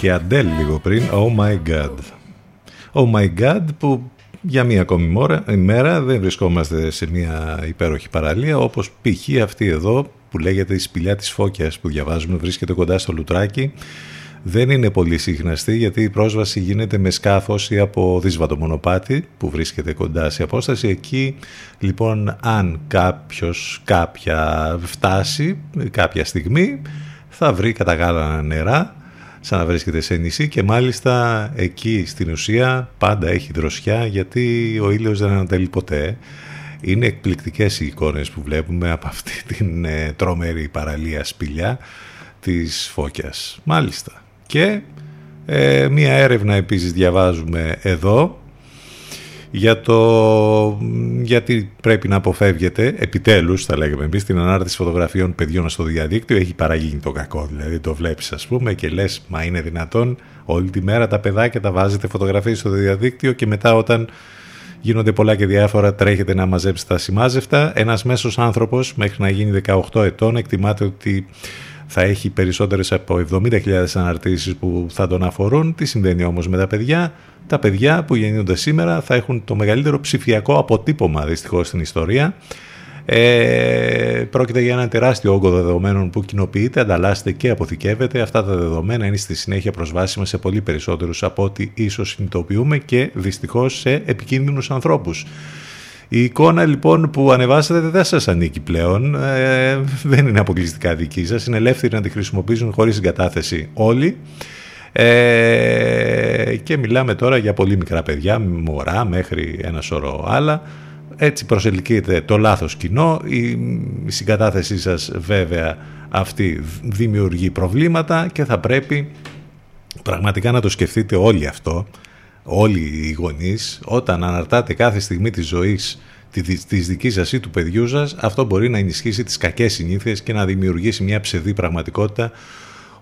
και Adele λίγο πριν, Oh My God. Oh My God που για μία ακόμη μόρα- ημέρα δεν βρισκόμαστε σε μια υπέροχη παραλία όπως π.χ. αυτή εδώ που λέγεται η σπηλιά της Φώκιας που διαβάζουμε βρίσκεται κοντά στο Λουτράκι δεν είναι πολύ συχναστή γιατί η πρόσβαση γίνεται με σκάφος ή από δύσβατο μονοπάτι που βρίσκεται κοντά σε απόσταση. Εκεί λοιπόν αν κάποιος κάποια φτάσει κάποια στιγμή θα βρει κατά γάλανα νερά σαν να βρίσκεται σε νησί και μάλιστα εκεί στην ουσία πάντα έχει δροσιά γιατί ο ήλιος δεν ανατελεί ποτέ. Είναι εκπληκτικές οι εικόνες που βλέπουμε από αυτή την ε, τρομερή παραλία σπηλιά της Φώκιας. Μάλιστα. Και ε, μία έρευνα επίσης διαβάζουμε εδώ για το γιατί πρέπει να αποφεύγεται επιτέλους θα λέγαμε εμείς την ανάρτηση φωτογραφιών παιδιών στο διαδίκτυο. Έχει παραγίνει το κακό δηλαδή το βλέπεις ας πούμε και λες μα είναι δυνατόν όλη τη μέρα τα παιδάκια τα βάζετε φωτογραφίες στο διαδίκτυο και μετά όταν γίνονται πολλά και διάφορα τρέχετε να μαζέψετε τα σημάζευτα ένας μέσος άνθρωπος μέχρι να γίνει 18 ετών εκτιμάται ότι θα έχει περισσότερες από 70.000 αναρτήσεις που θα τον αφορούν. Τι συμβαίνει όμως με τα παιδιά; Τα παιδιά που γεννιούνται σήμερα θα έχουν το μεγαλύτερο ψηφιακό αποτύπωμα δυστυχώς στην ιστορία. Ε, πρόκειται για ένα τεράστιο όγκο δεδομένων που κοινοποιείται, ανταλλάσσεται και αποθηκεύεται. Αυτά τα δεδομένα είναι στη συνέχεια προσβάσιμα σε πολύ περισσότερους από ό,τι ίσως συνειδητοποιούμε και δυστυχώς σε επικίνδυνους ανθρώπους. Η εικόνα λοιπόν που ανεβάσατε δεν σας ανήκει πλέον, ε, δεν είναι αποκλειστικά δική σας, είναι ελεύθεροι να τη χρησιμοποιήσουν χωρίς συγκατάθεση όλοι. Ε, και μιλάμε τώρα για πολύ μικρά παιδιά, μωρά μέχρι ένα σωρό άλλα. Έτσι προσελκύεται το λάθος κοινό, η συγκατάθεσή σας βέβαια αυτή δημιουργεί προβλήματα και θα πρέπει πραγματικά να το σκεφτείτε όλοι αυτό, όλοι οι γονείς, όταν αναρτάτε κάθε στιγμή της ζωής τη- της δικής σας ή του παιδιού σας, αυτό μπορεί να ενισχύσει τις κακές συνήθειες και να δημιουργήσει μια ψευδή πραγματικότητα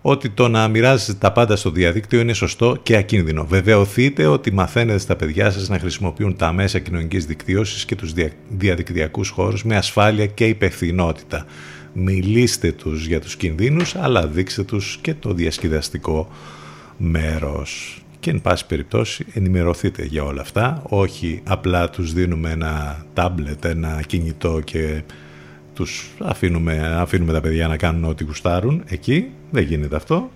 ότι το να μοιράζετε τα πάντα στο διαδίκτυο είναι σωστό και ακίνδυνο. Βεβαιωθείτε ότι μαθαίνετε στα παιδιά σας να χρησιμοποιούν τα μέσα κοινωνικής δικτύωσης και τους δια- διαδικτυακούς χώρους με ασφάλεια και υπευθυνότητα. Μιλήστε τους για τους κινδύνους, αλλά δείξτε τους και το διασκεδαστικό μέρος. Και εν πάση περιπτώσει ενημερωθείτε για όλα αυτά, όχι απλά τους δίνουμε ένα τάμπλετ, ένα κινητό και τους αφήνουμε, αφήνουμε τα παιδιά να κάνουν ό,τι γουστάρουν. Εκεί δεν γίνεται αυτό.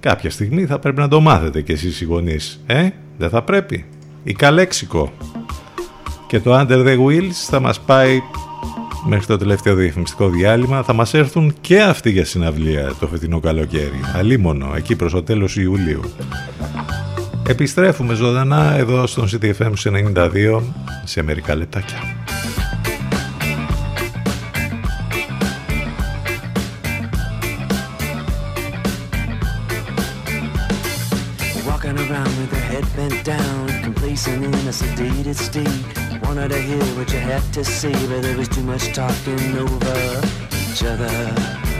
Κάποια στιγμή θα πρέπει να το μάθετε κι εσείς οι γονείς. Ε, δεν θα πρέπει. Η καλέξικο. Και το Under the Wheels θα μας πάει μέχρι το τελευταίο διαφημιστικό διάλειμμα. Θα μας έρθουν και αυτοί για συναυλία το φετινό καλοκαίρι. Αλίμονο, εκεί προς το τέλος Ιουλίου. Επιστρέφουμε ζωντανά εδώ στον CTFM 92 σε μερικά λεπτάκια. Walking around with her head bent down, complacent in a sedated state. Wanted to hear what you had to say, but there was too much talking over each other.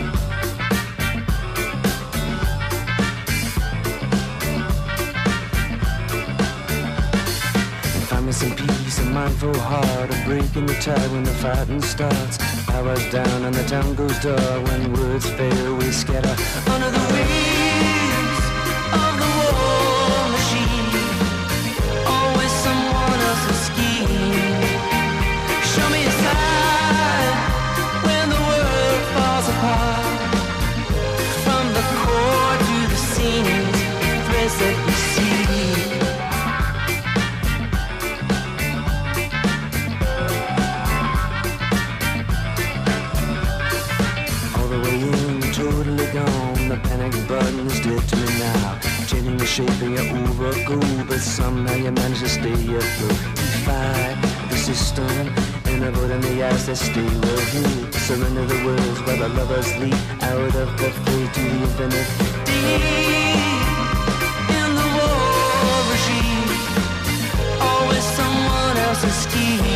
Me some peace, a mindful heart, a break in the tide when the fighting starts. Hours down and the town goes dark when words fail, we scatter under the wheels of the Shape of your overcoat, but somehow you manage to stay afloat. Defy the system, and avoid in the eyes that stay well hid. Surrender the words while the lovers leap out of the fate to the infinite. Deep in the war regime, always someone else's schemes.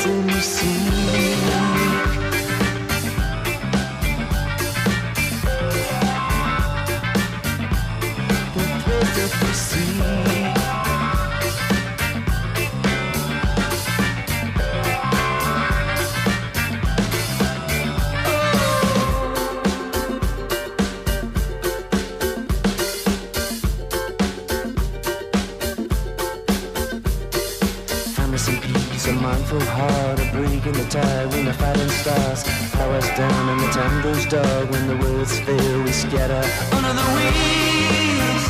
assume sim. Dark. When the words fail, we scatter under the wings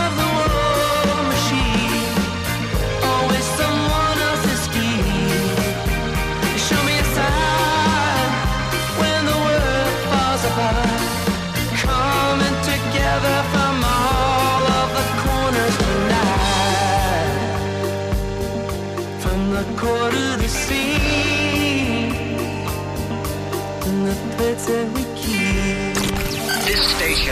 of the war machine. Always someone else's scheme. Show me a sign when the world falls apart. Coming together from all of the corners tonight. From the core to the sea. And the threads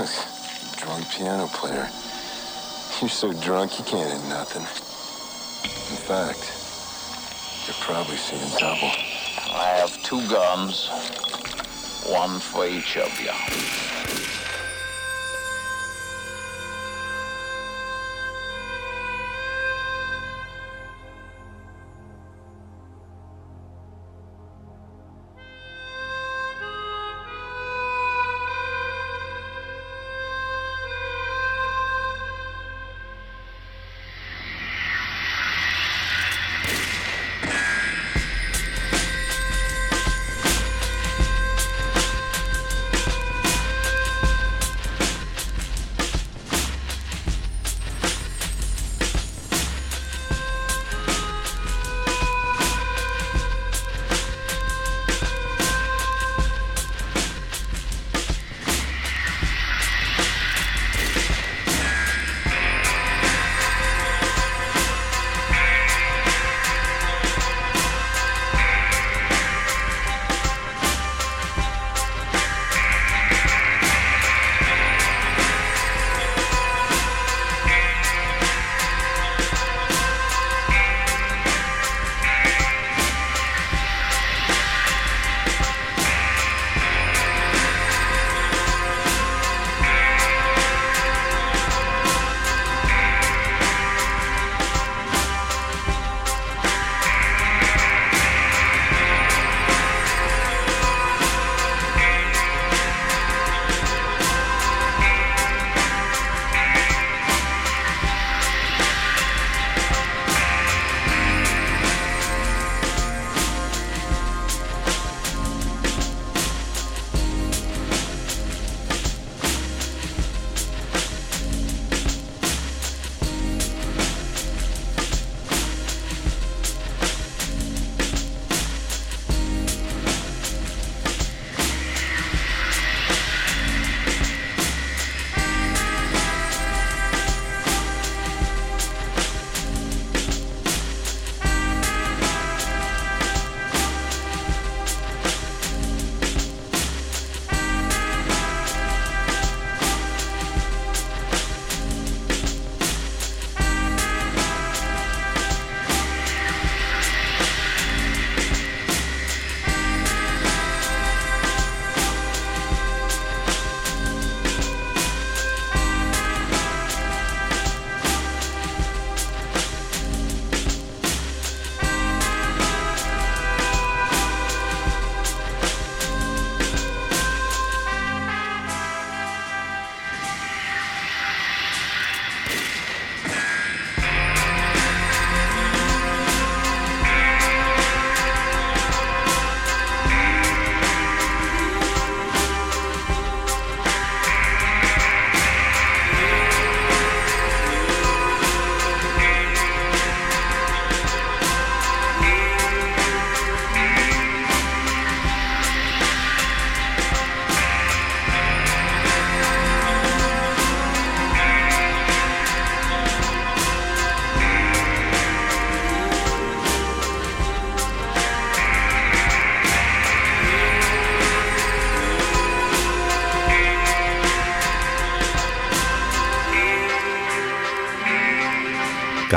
*sighs* Drunk piano player. You're so drunk you can't hit nothing. In fact, you're probably seeing double. I have two guns, one for each of you.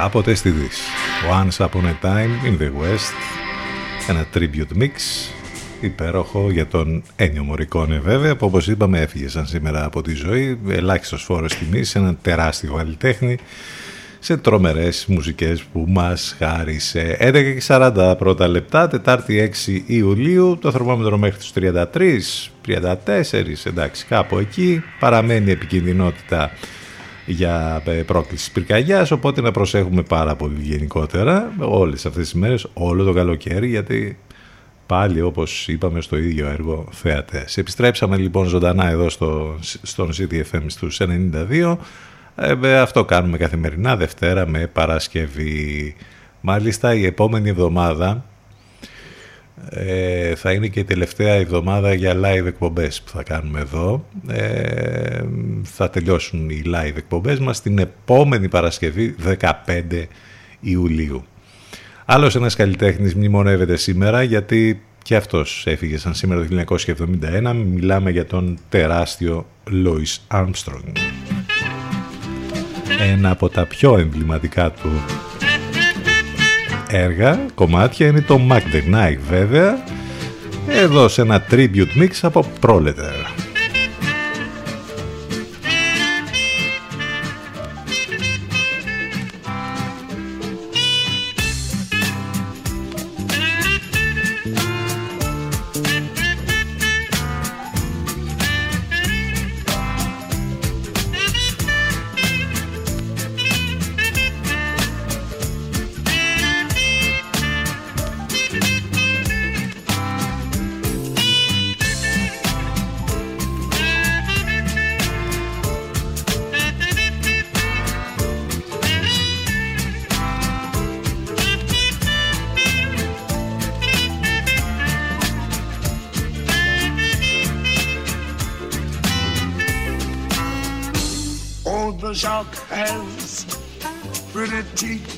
Κάποτε στη Δύση. Once Upon a Time in the West, ένα tribute mix. Υπέροχο για τον Ένιο Μωρικόνε βέβαια που όπως είπαμε έφυγε σαν σήμερα από τη ζωή. Ελάχιστος φόρος τιμής, ένα τεράστιο καλλιτέχνη σε τρομερές μουσικές που μας χάρισε. 11.40 πρώτα λεπτά Τετάρτη 6 Ιουλίου το θερμόμετρο μέχρι τους 33 34 εντάξει κάπου εκεί. Παραμένει επικινδυνότητα για ε, πρόκληση πυρκαγιάς οπότε να προσέχουμε πάρα πολύ γενικότερα όλες αυτές τις μέρες όλο το καλοκαίρι γιατί πάλι όπως είπαμε στο ίδιο έργο θεατές. Επιστρέψαμε λοιπόν ζωντανά εδώ στο, στον CTFM στους 92 ε, αυτό κάνουμε καθημερινά Δευτέρα με Παρασκευή. Μάλιστα η επόμενη εβδομάδα ε, θα είναι και η τελευταία εβδομάδα για live εκπομπές που θα κάνουμε εδώ. Ε, θα τελειώσουν οι live εκπομπές μας την επόμενη Παρασκευή 15 Ιουλίου. Άλλος ένας καλλιτέχνης μνημονεύεται σήμερα γιατί και αυτός έφυγε σαν σήμερα το 1971. Μιλάμε για τον τεράστιο Louis Armstrong ένα από τα πιο εμβληματικά του έργα, κομμάτια είναι το Mac the Knife βέβαια εδώ σε ένα tribute mix από Proletar.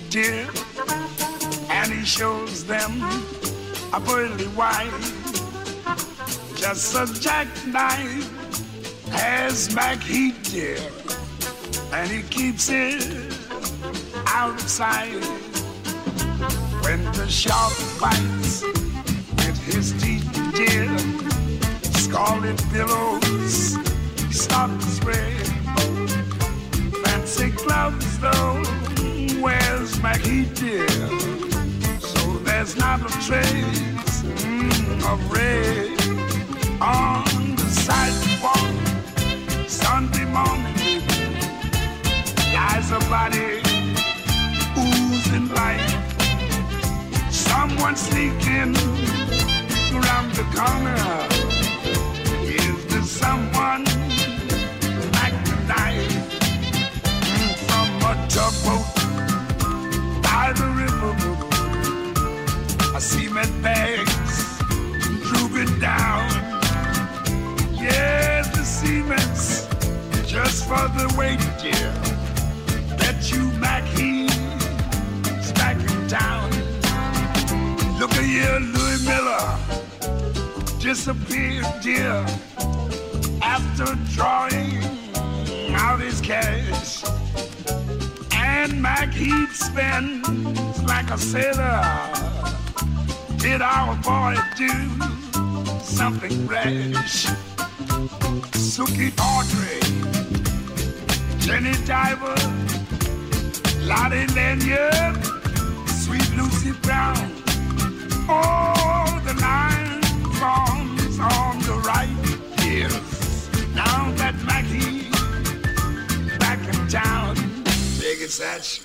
Dear, and he shows them a pearly white. Just a jackknife has back heat, dear, and he keeps it out of sight. When the shark bites with his teeth, dear, scarlet billows start to spread. Fancy gloves though, where's he did. So there's not a trace mm, of red on the sidewalk. Sunday morning lies a body oozing light. Someone sneaking around the corner. Is there someone like the knife from a tugboat I see men bags drooping down. Yes, the cement's just for the weight, dear. Bet you Mac he's back in town. Look at here, Louis Miller disappeared, dear, after drawing out his cash. And Mac he'd spend like a sailor. Did our boy do something rash? Suki Audrey, Jenny Diver, Lottie Lanyard, Sweet Lucy Brown. All the nine songs on the right. Yes. Now that Mackie back in town, Big Satch.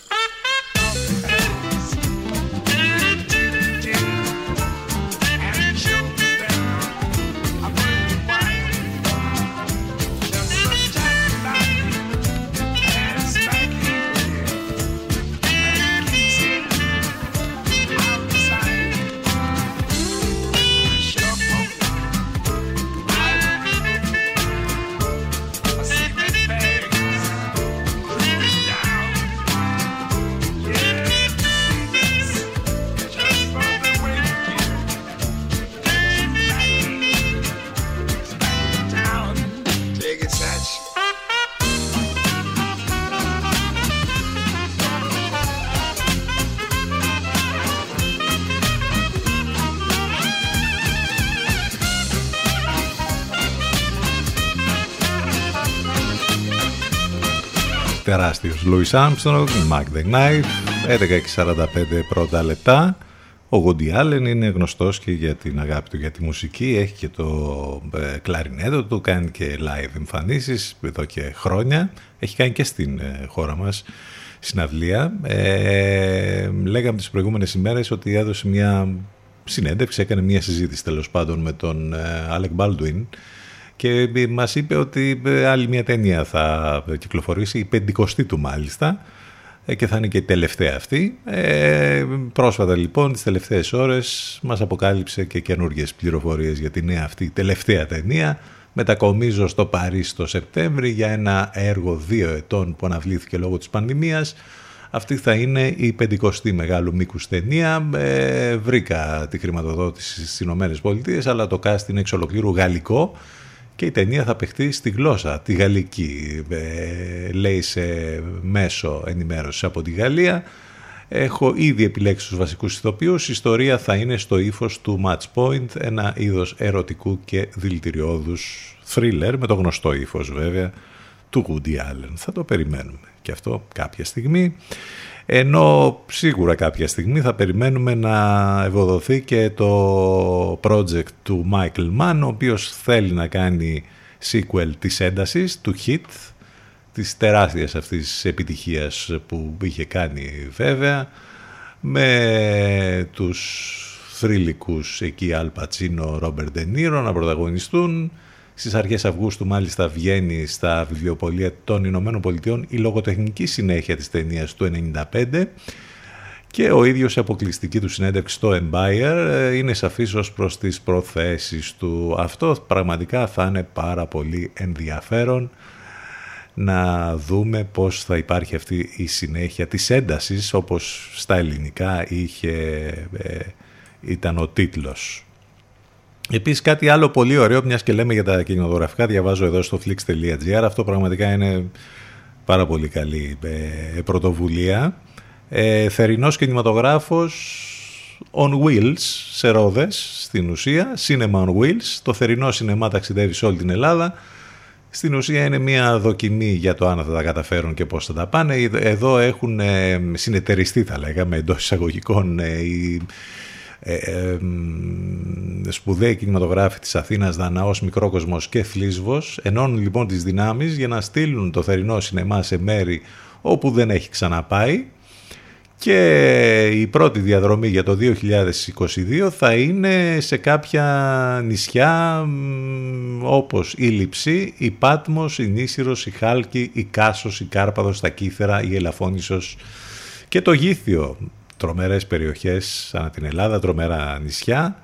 Τεράστιος Louis Armstrong, Mark the Knife, 11.45 πρώτα λεπτά. Ο Woody Allen είναι γνωστός και για την αγάπη του για τη μουσική, έχει και το ε, κλαρινέτο του, κάνει και live εμφανίσεις εδώ και χρόνια, έχει κάνει και στην ε, χώρα μας συναυλία. Ε, λέγαμε τις προηγούμενες ημέρες ότι έδωσε μια συνέντευξη, έκανε μια συζήτηση τέλος πάντων με τον ε, Alec Baldwin και μας είπε ότι ε, άλλη μια ταινία θα κυκλοφορήσει, η πεντηκοστή του μάλιστα, ε, και θα είναι και η τελευταία αυτή. Ε, πρόσφατα λοιπόν, τις τελευταίες ώρες, μας αποκάλυψε και καινούργιες πληροφορίες για τη νέα αυτή τελευταία ταινία. Μετακομίζω στο Παρίσι το Σεπτέμβρη για ένα έργο δύο ετών που αναβλήθηκε λόγω της πανδημίας. Αυτή θα είναι η πεντηκοστή μεγάλου μήκους ταινία. Ε, βρήκα τη χρηματοδότηση στις Ηνωμένες Πολιτείες, αλλά το cast είναι εξ ολοκλήρου γαλλικό και η ταινία θα παιχτεί στη γλώσσα, τη γαλλική. Ε, λέει σε μέσο ενημέρωσης από τη Γαλλία. Έχω ήδη επιλέξει τους βασικούς ηθοποιούς. Η ιστορία θα είναι στο ύφος του Match Point, ένα είδος ερωτικού και δηλητηριώδους thriller, με το γνωστό ύφος βέβαια, του Woody Allen. Θα το περιμένουμε και αυτό κάποια στιγμή. Ενώ σίγουρα κάποια στιγμή θα περιμένουμε να ευοδοθεί και το project του Michael Mann, ο οποίος θέλει να κάνει sequel της έντασης, του hit, της τεράστιας αυτής επιτυχίας που είχε κάνει βέβαια, με τους θρηλυκούς εκεί Al Pacino, Robert De Niro να πρωταγωνιστούν, στις αρχές Αυγούστου μάλιστα βγαίνει στα βιβλιοπολία των Ηνωμένων Πολιτειών η λογοτεχνική συνέχεια της ταινίας του 1995 και ο ίδιος η αποκλειστική του συνέντευξη στο Empire ε, είναι σαφής ως προς τις προθέσεις του. Αυτό πραγματικά θα είναι πάρα πολύ ενδιαφέρον να δούμε πώς θα υπάρχει αυτή η συνέχεια της έντασης όπως στα ελληνικά είχε, ε, ήταν ο τίτλος. Επίσης κάτι άλλο πολύ ωραίο, μιας και λέμε για τα κινηματογραφικά, διαβάζω εδώ στο flix.gr, αυτό πραγματικά είναι πάρα πολύ καλή ε, πρωτοβουλία. Ε, θερινός κινηματογράφος on wheels, σε ρόδες στην ουσία, cinema on wheels, το θερινό σινεμά ταξιδεύει σε όλη την Ελλάδα, στην ουσία είναι μια δοκιμή για το αν θα τα καταφέρουν και πώς θα τα πάνε. Εδώ έχουν ε, συνεταιριστεί θα λέγαμε εντός εισαγωγικών ε, οι ε, ε, σπουδαίοι κινηματογράφοι της Αθήνας Δαναός, Μικρόκοσμος και Φλίσβος ενώνουν λοιπόν τις δυνάμεις για να στείλουν το θερινό σινεμά σε μέρη όπου δεν έχει ξαναπάει. Και η πρώτη διαδρομή για το 2022 θα είναι σε κάποια νησιά όπως η Λιψή, η Πάτμος, η Νήσυρος, η Χάλκη, η Κάσος, η Κάρπαδος, τα Κύθερα, η Ελαφώνησος και το Γήθιο τρομερές περιοχές ανά την Ελλάδα, τρομερά νησιά,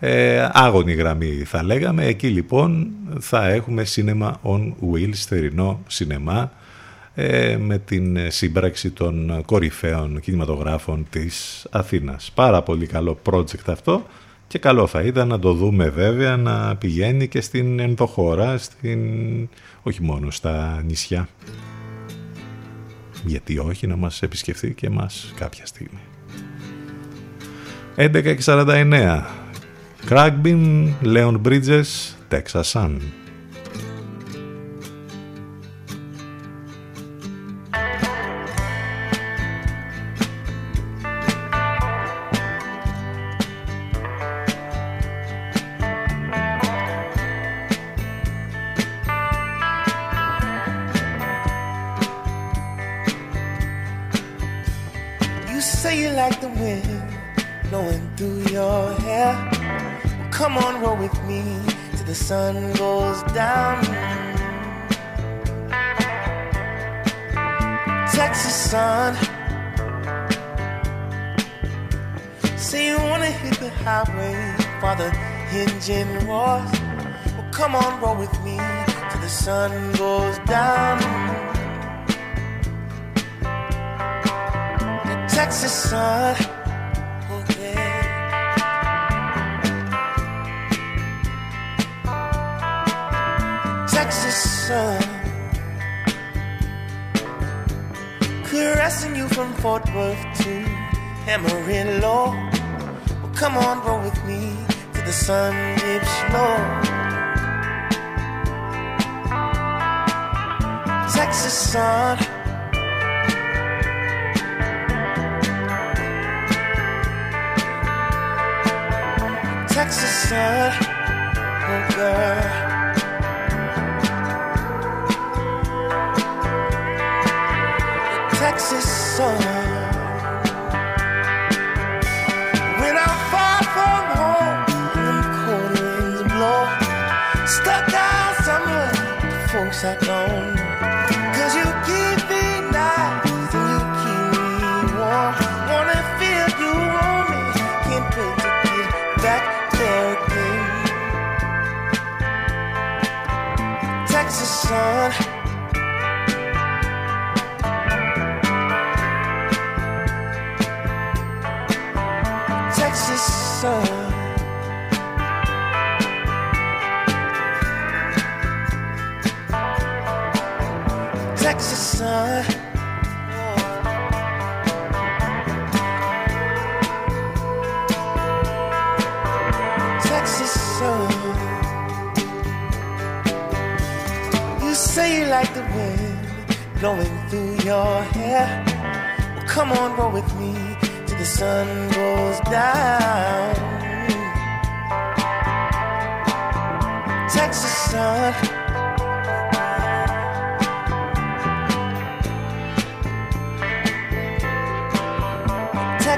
ε, άγωνη γραμμή θα λέγαμε. Εκεί λοιπόν θα έχουμε σίνεμα on wheels, θερινό σινεμά, ε, με την σύμπραξη των κορυφαίων κινηματογράφων της Αθήνας. Πάρα πολύ καλό project αυτό και καλό θα ήταν να το δούμε βέβαια να πηγαίνει και στην ενδοχώρα, στην... όχι μόνο στα νησιά. Γιατί όχι να μας επισκεφθεί και μας κάποια στιγμή. 11 και 49. Λέον Μπρίτζες, Τέξας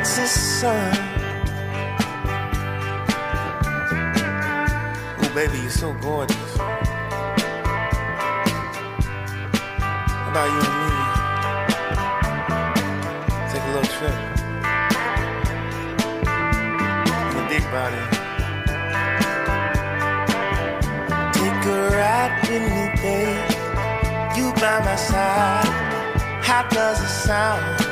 Texas sun. Oh, baby, you're so gorgeous. How about you and me? Take a little trip. In a big body. Take a ride with me, babe. You by my side. How does it sound?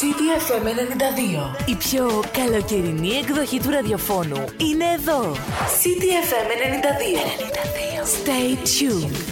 CTFM εφετερίων του η πιο καλοκαιρινή εκδοχή του ραδιοφώνου είναι εδώ. CTFM εφετερίων stay tuned.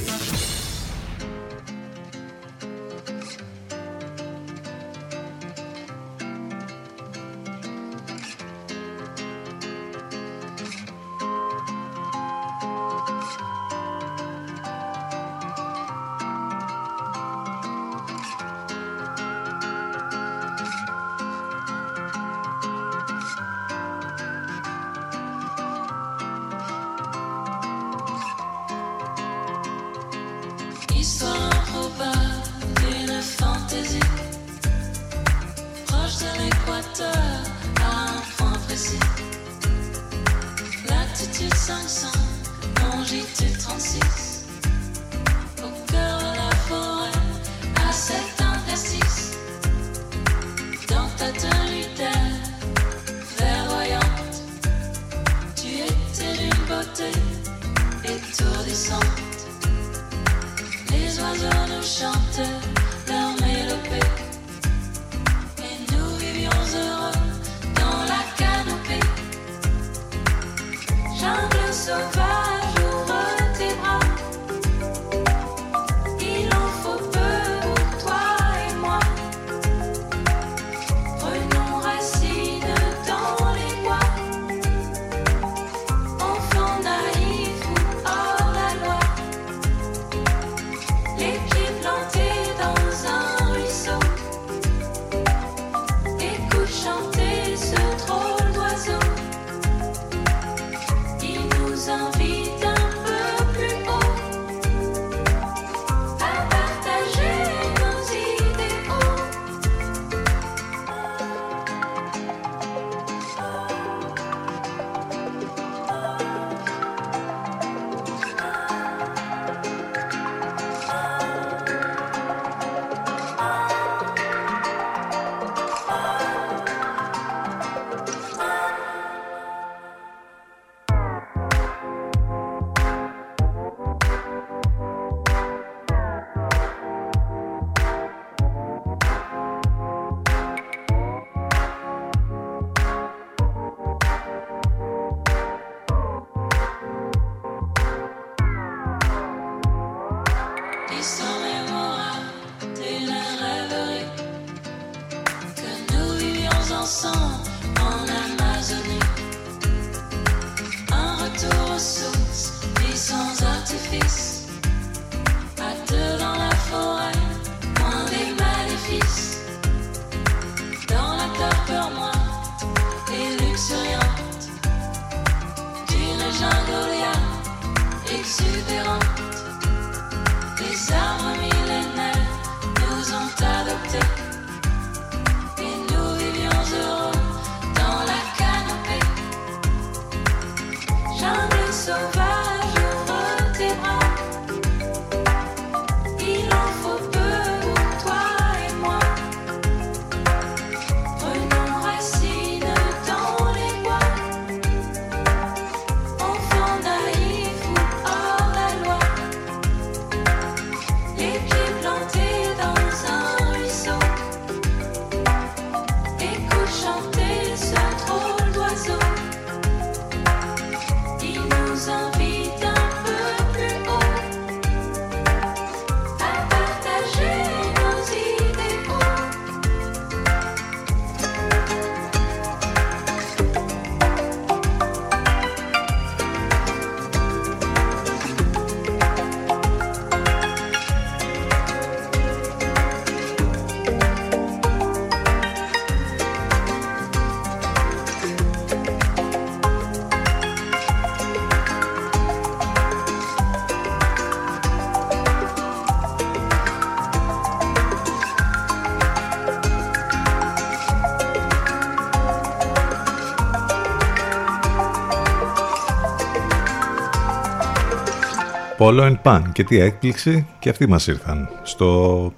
Polo and Pan και τι έκπληξη και αυτοί μας ήρθαν στο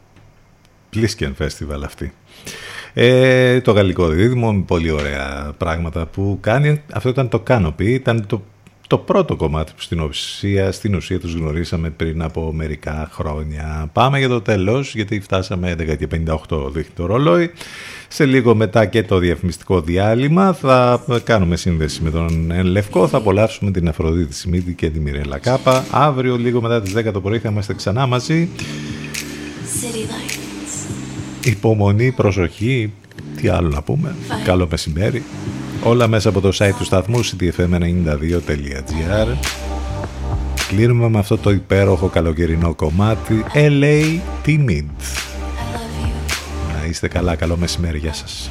Plisken Festival αυτή. Ε, το γαλλικό δίδυμο με πολύ ωραία πράγματα που κάνει. Αυτό ήταν το Canopy, ήταν το, το πρώτο κομμάτι που στην ουσία, στην ουσία τους γνωρίσαμε πριν από μερικά χρόνια. Πάμε για το τέλος, γιατί φτάσαμε 11 και 58 δείχνει το ρολόι. Σε λίγο μετά και το διαφημιστικό διάλειμμα θα κάνουμε σύνδεση με τον Λευκό, θα απολαύσουμε την Αφροδίτη Σιμίδη και τη Μιρέλα Κάπα. Αύριο λίγο μετά τις 10 το πρωί θα είμαστε ξανά μαζί. City lights. Υπομονή, προσοχή, τι άλλο να πούμε. Καλό μεσημέρι. Όλα μέσα από το site του σταθμού ctfm92.gr Κλείνουμε με αυτό το υπέροχο καλοκαιρινό κομμάτι LA Timid. Να είστε καλά, καλό μεσημέρι, γεια σας.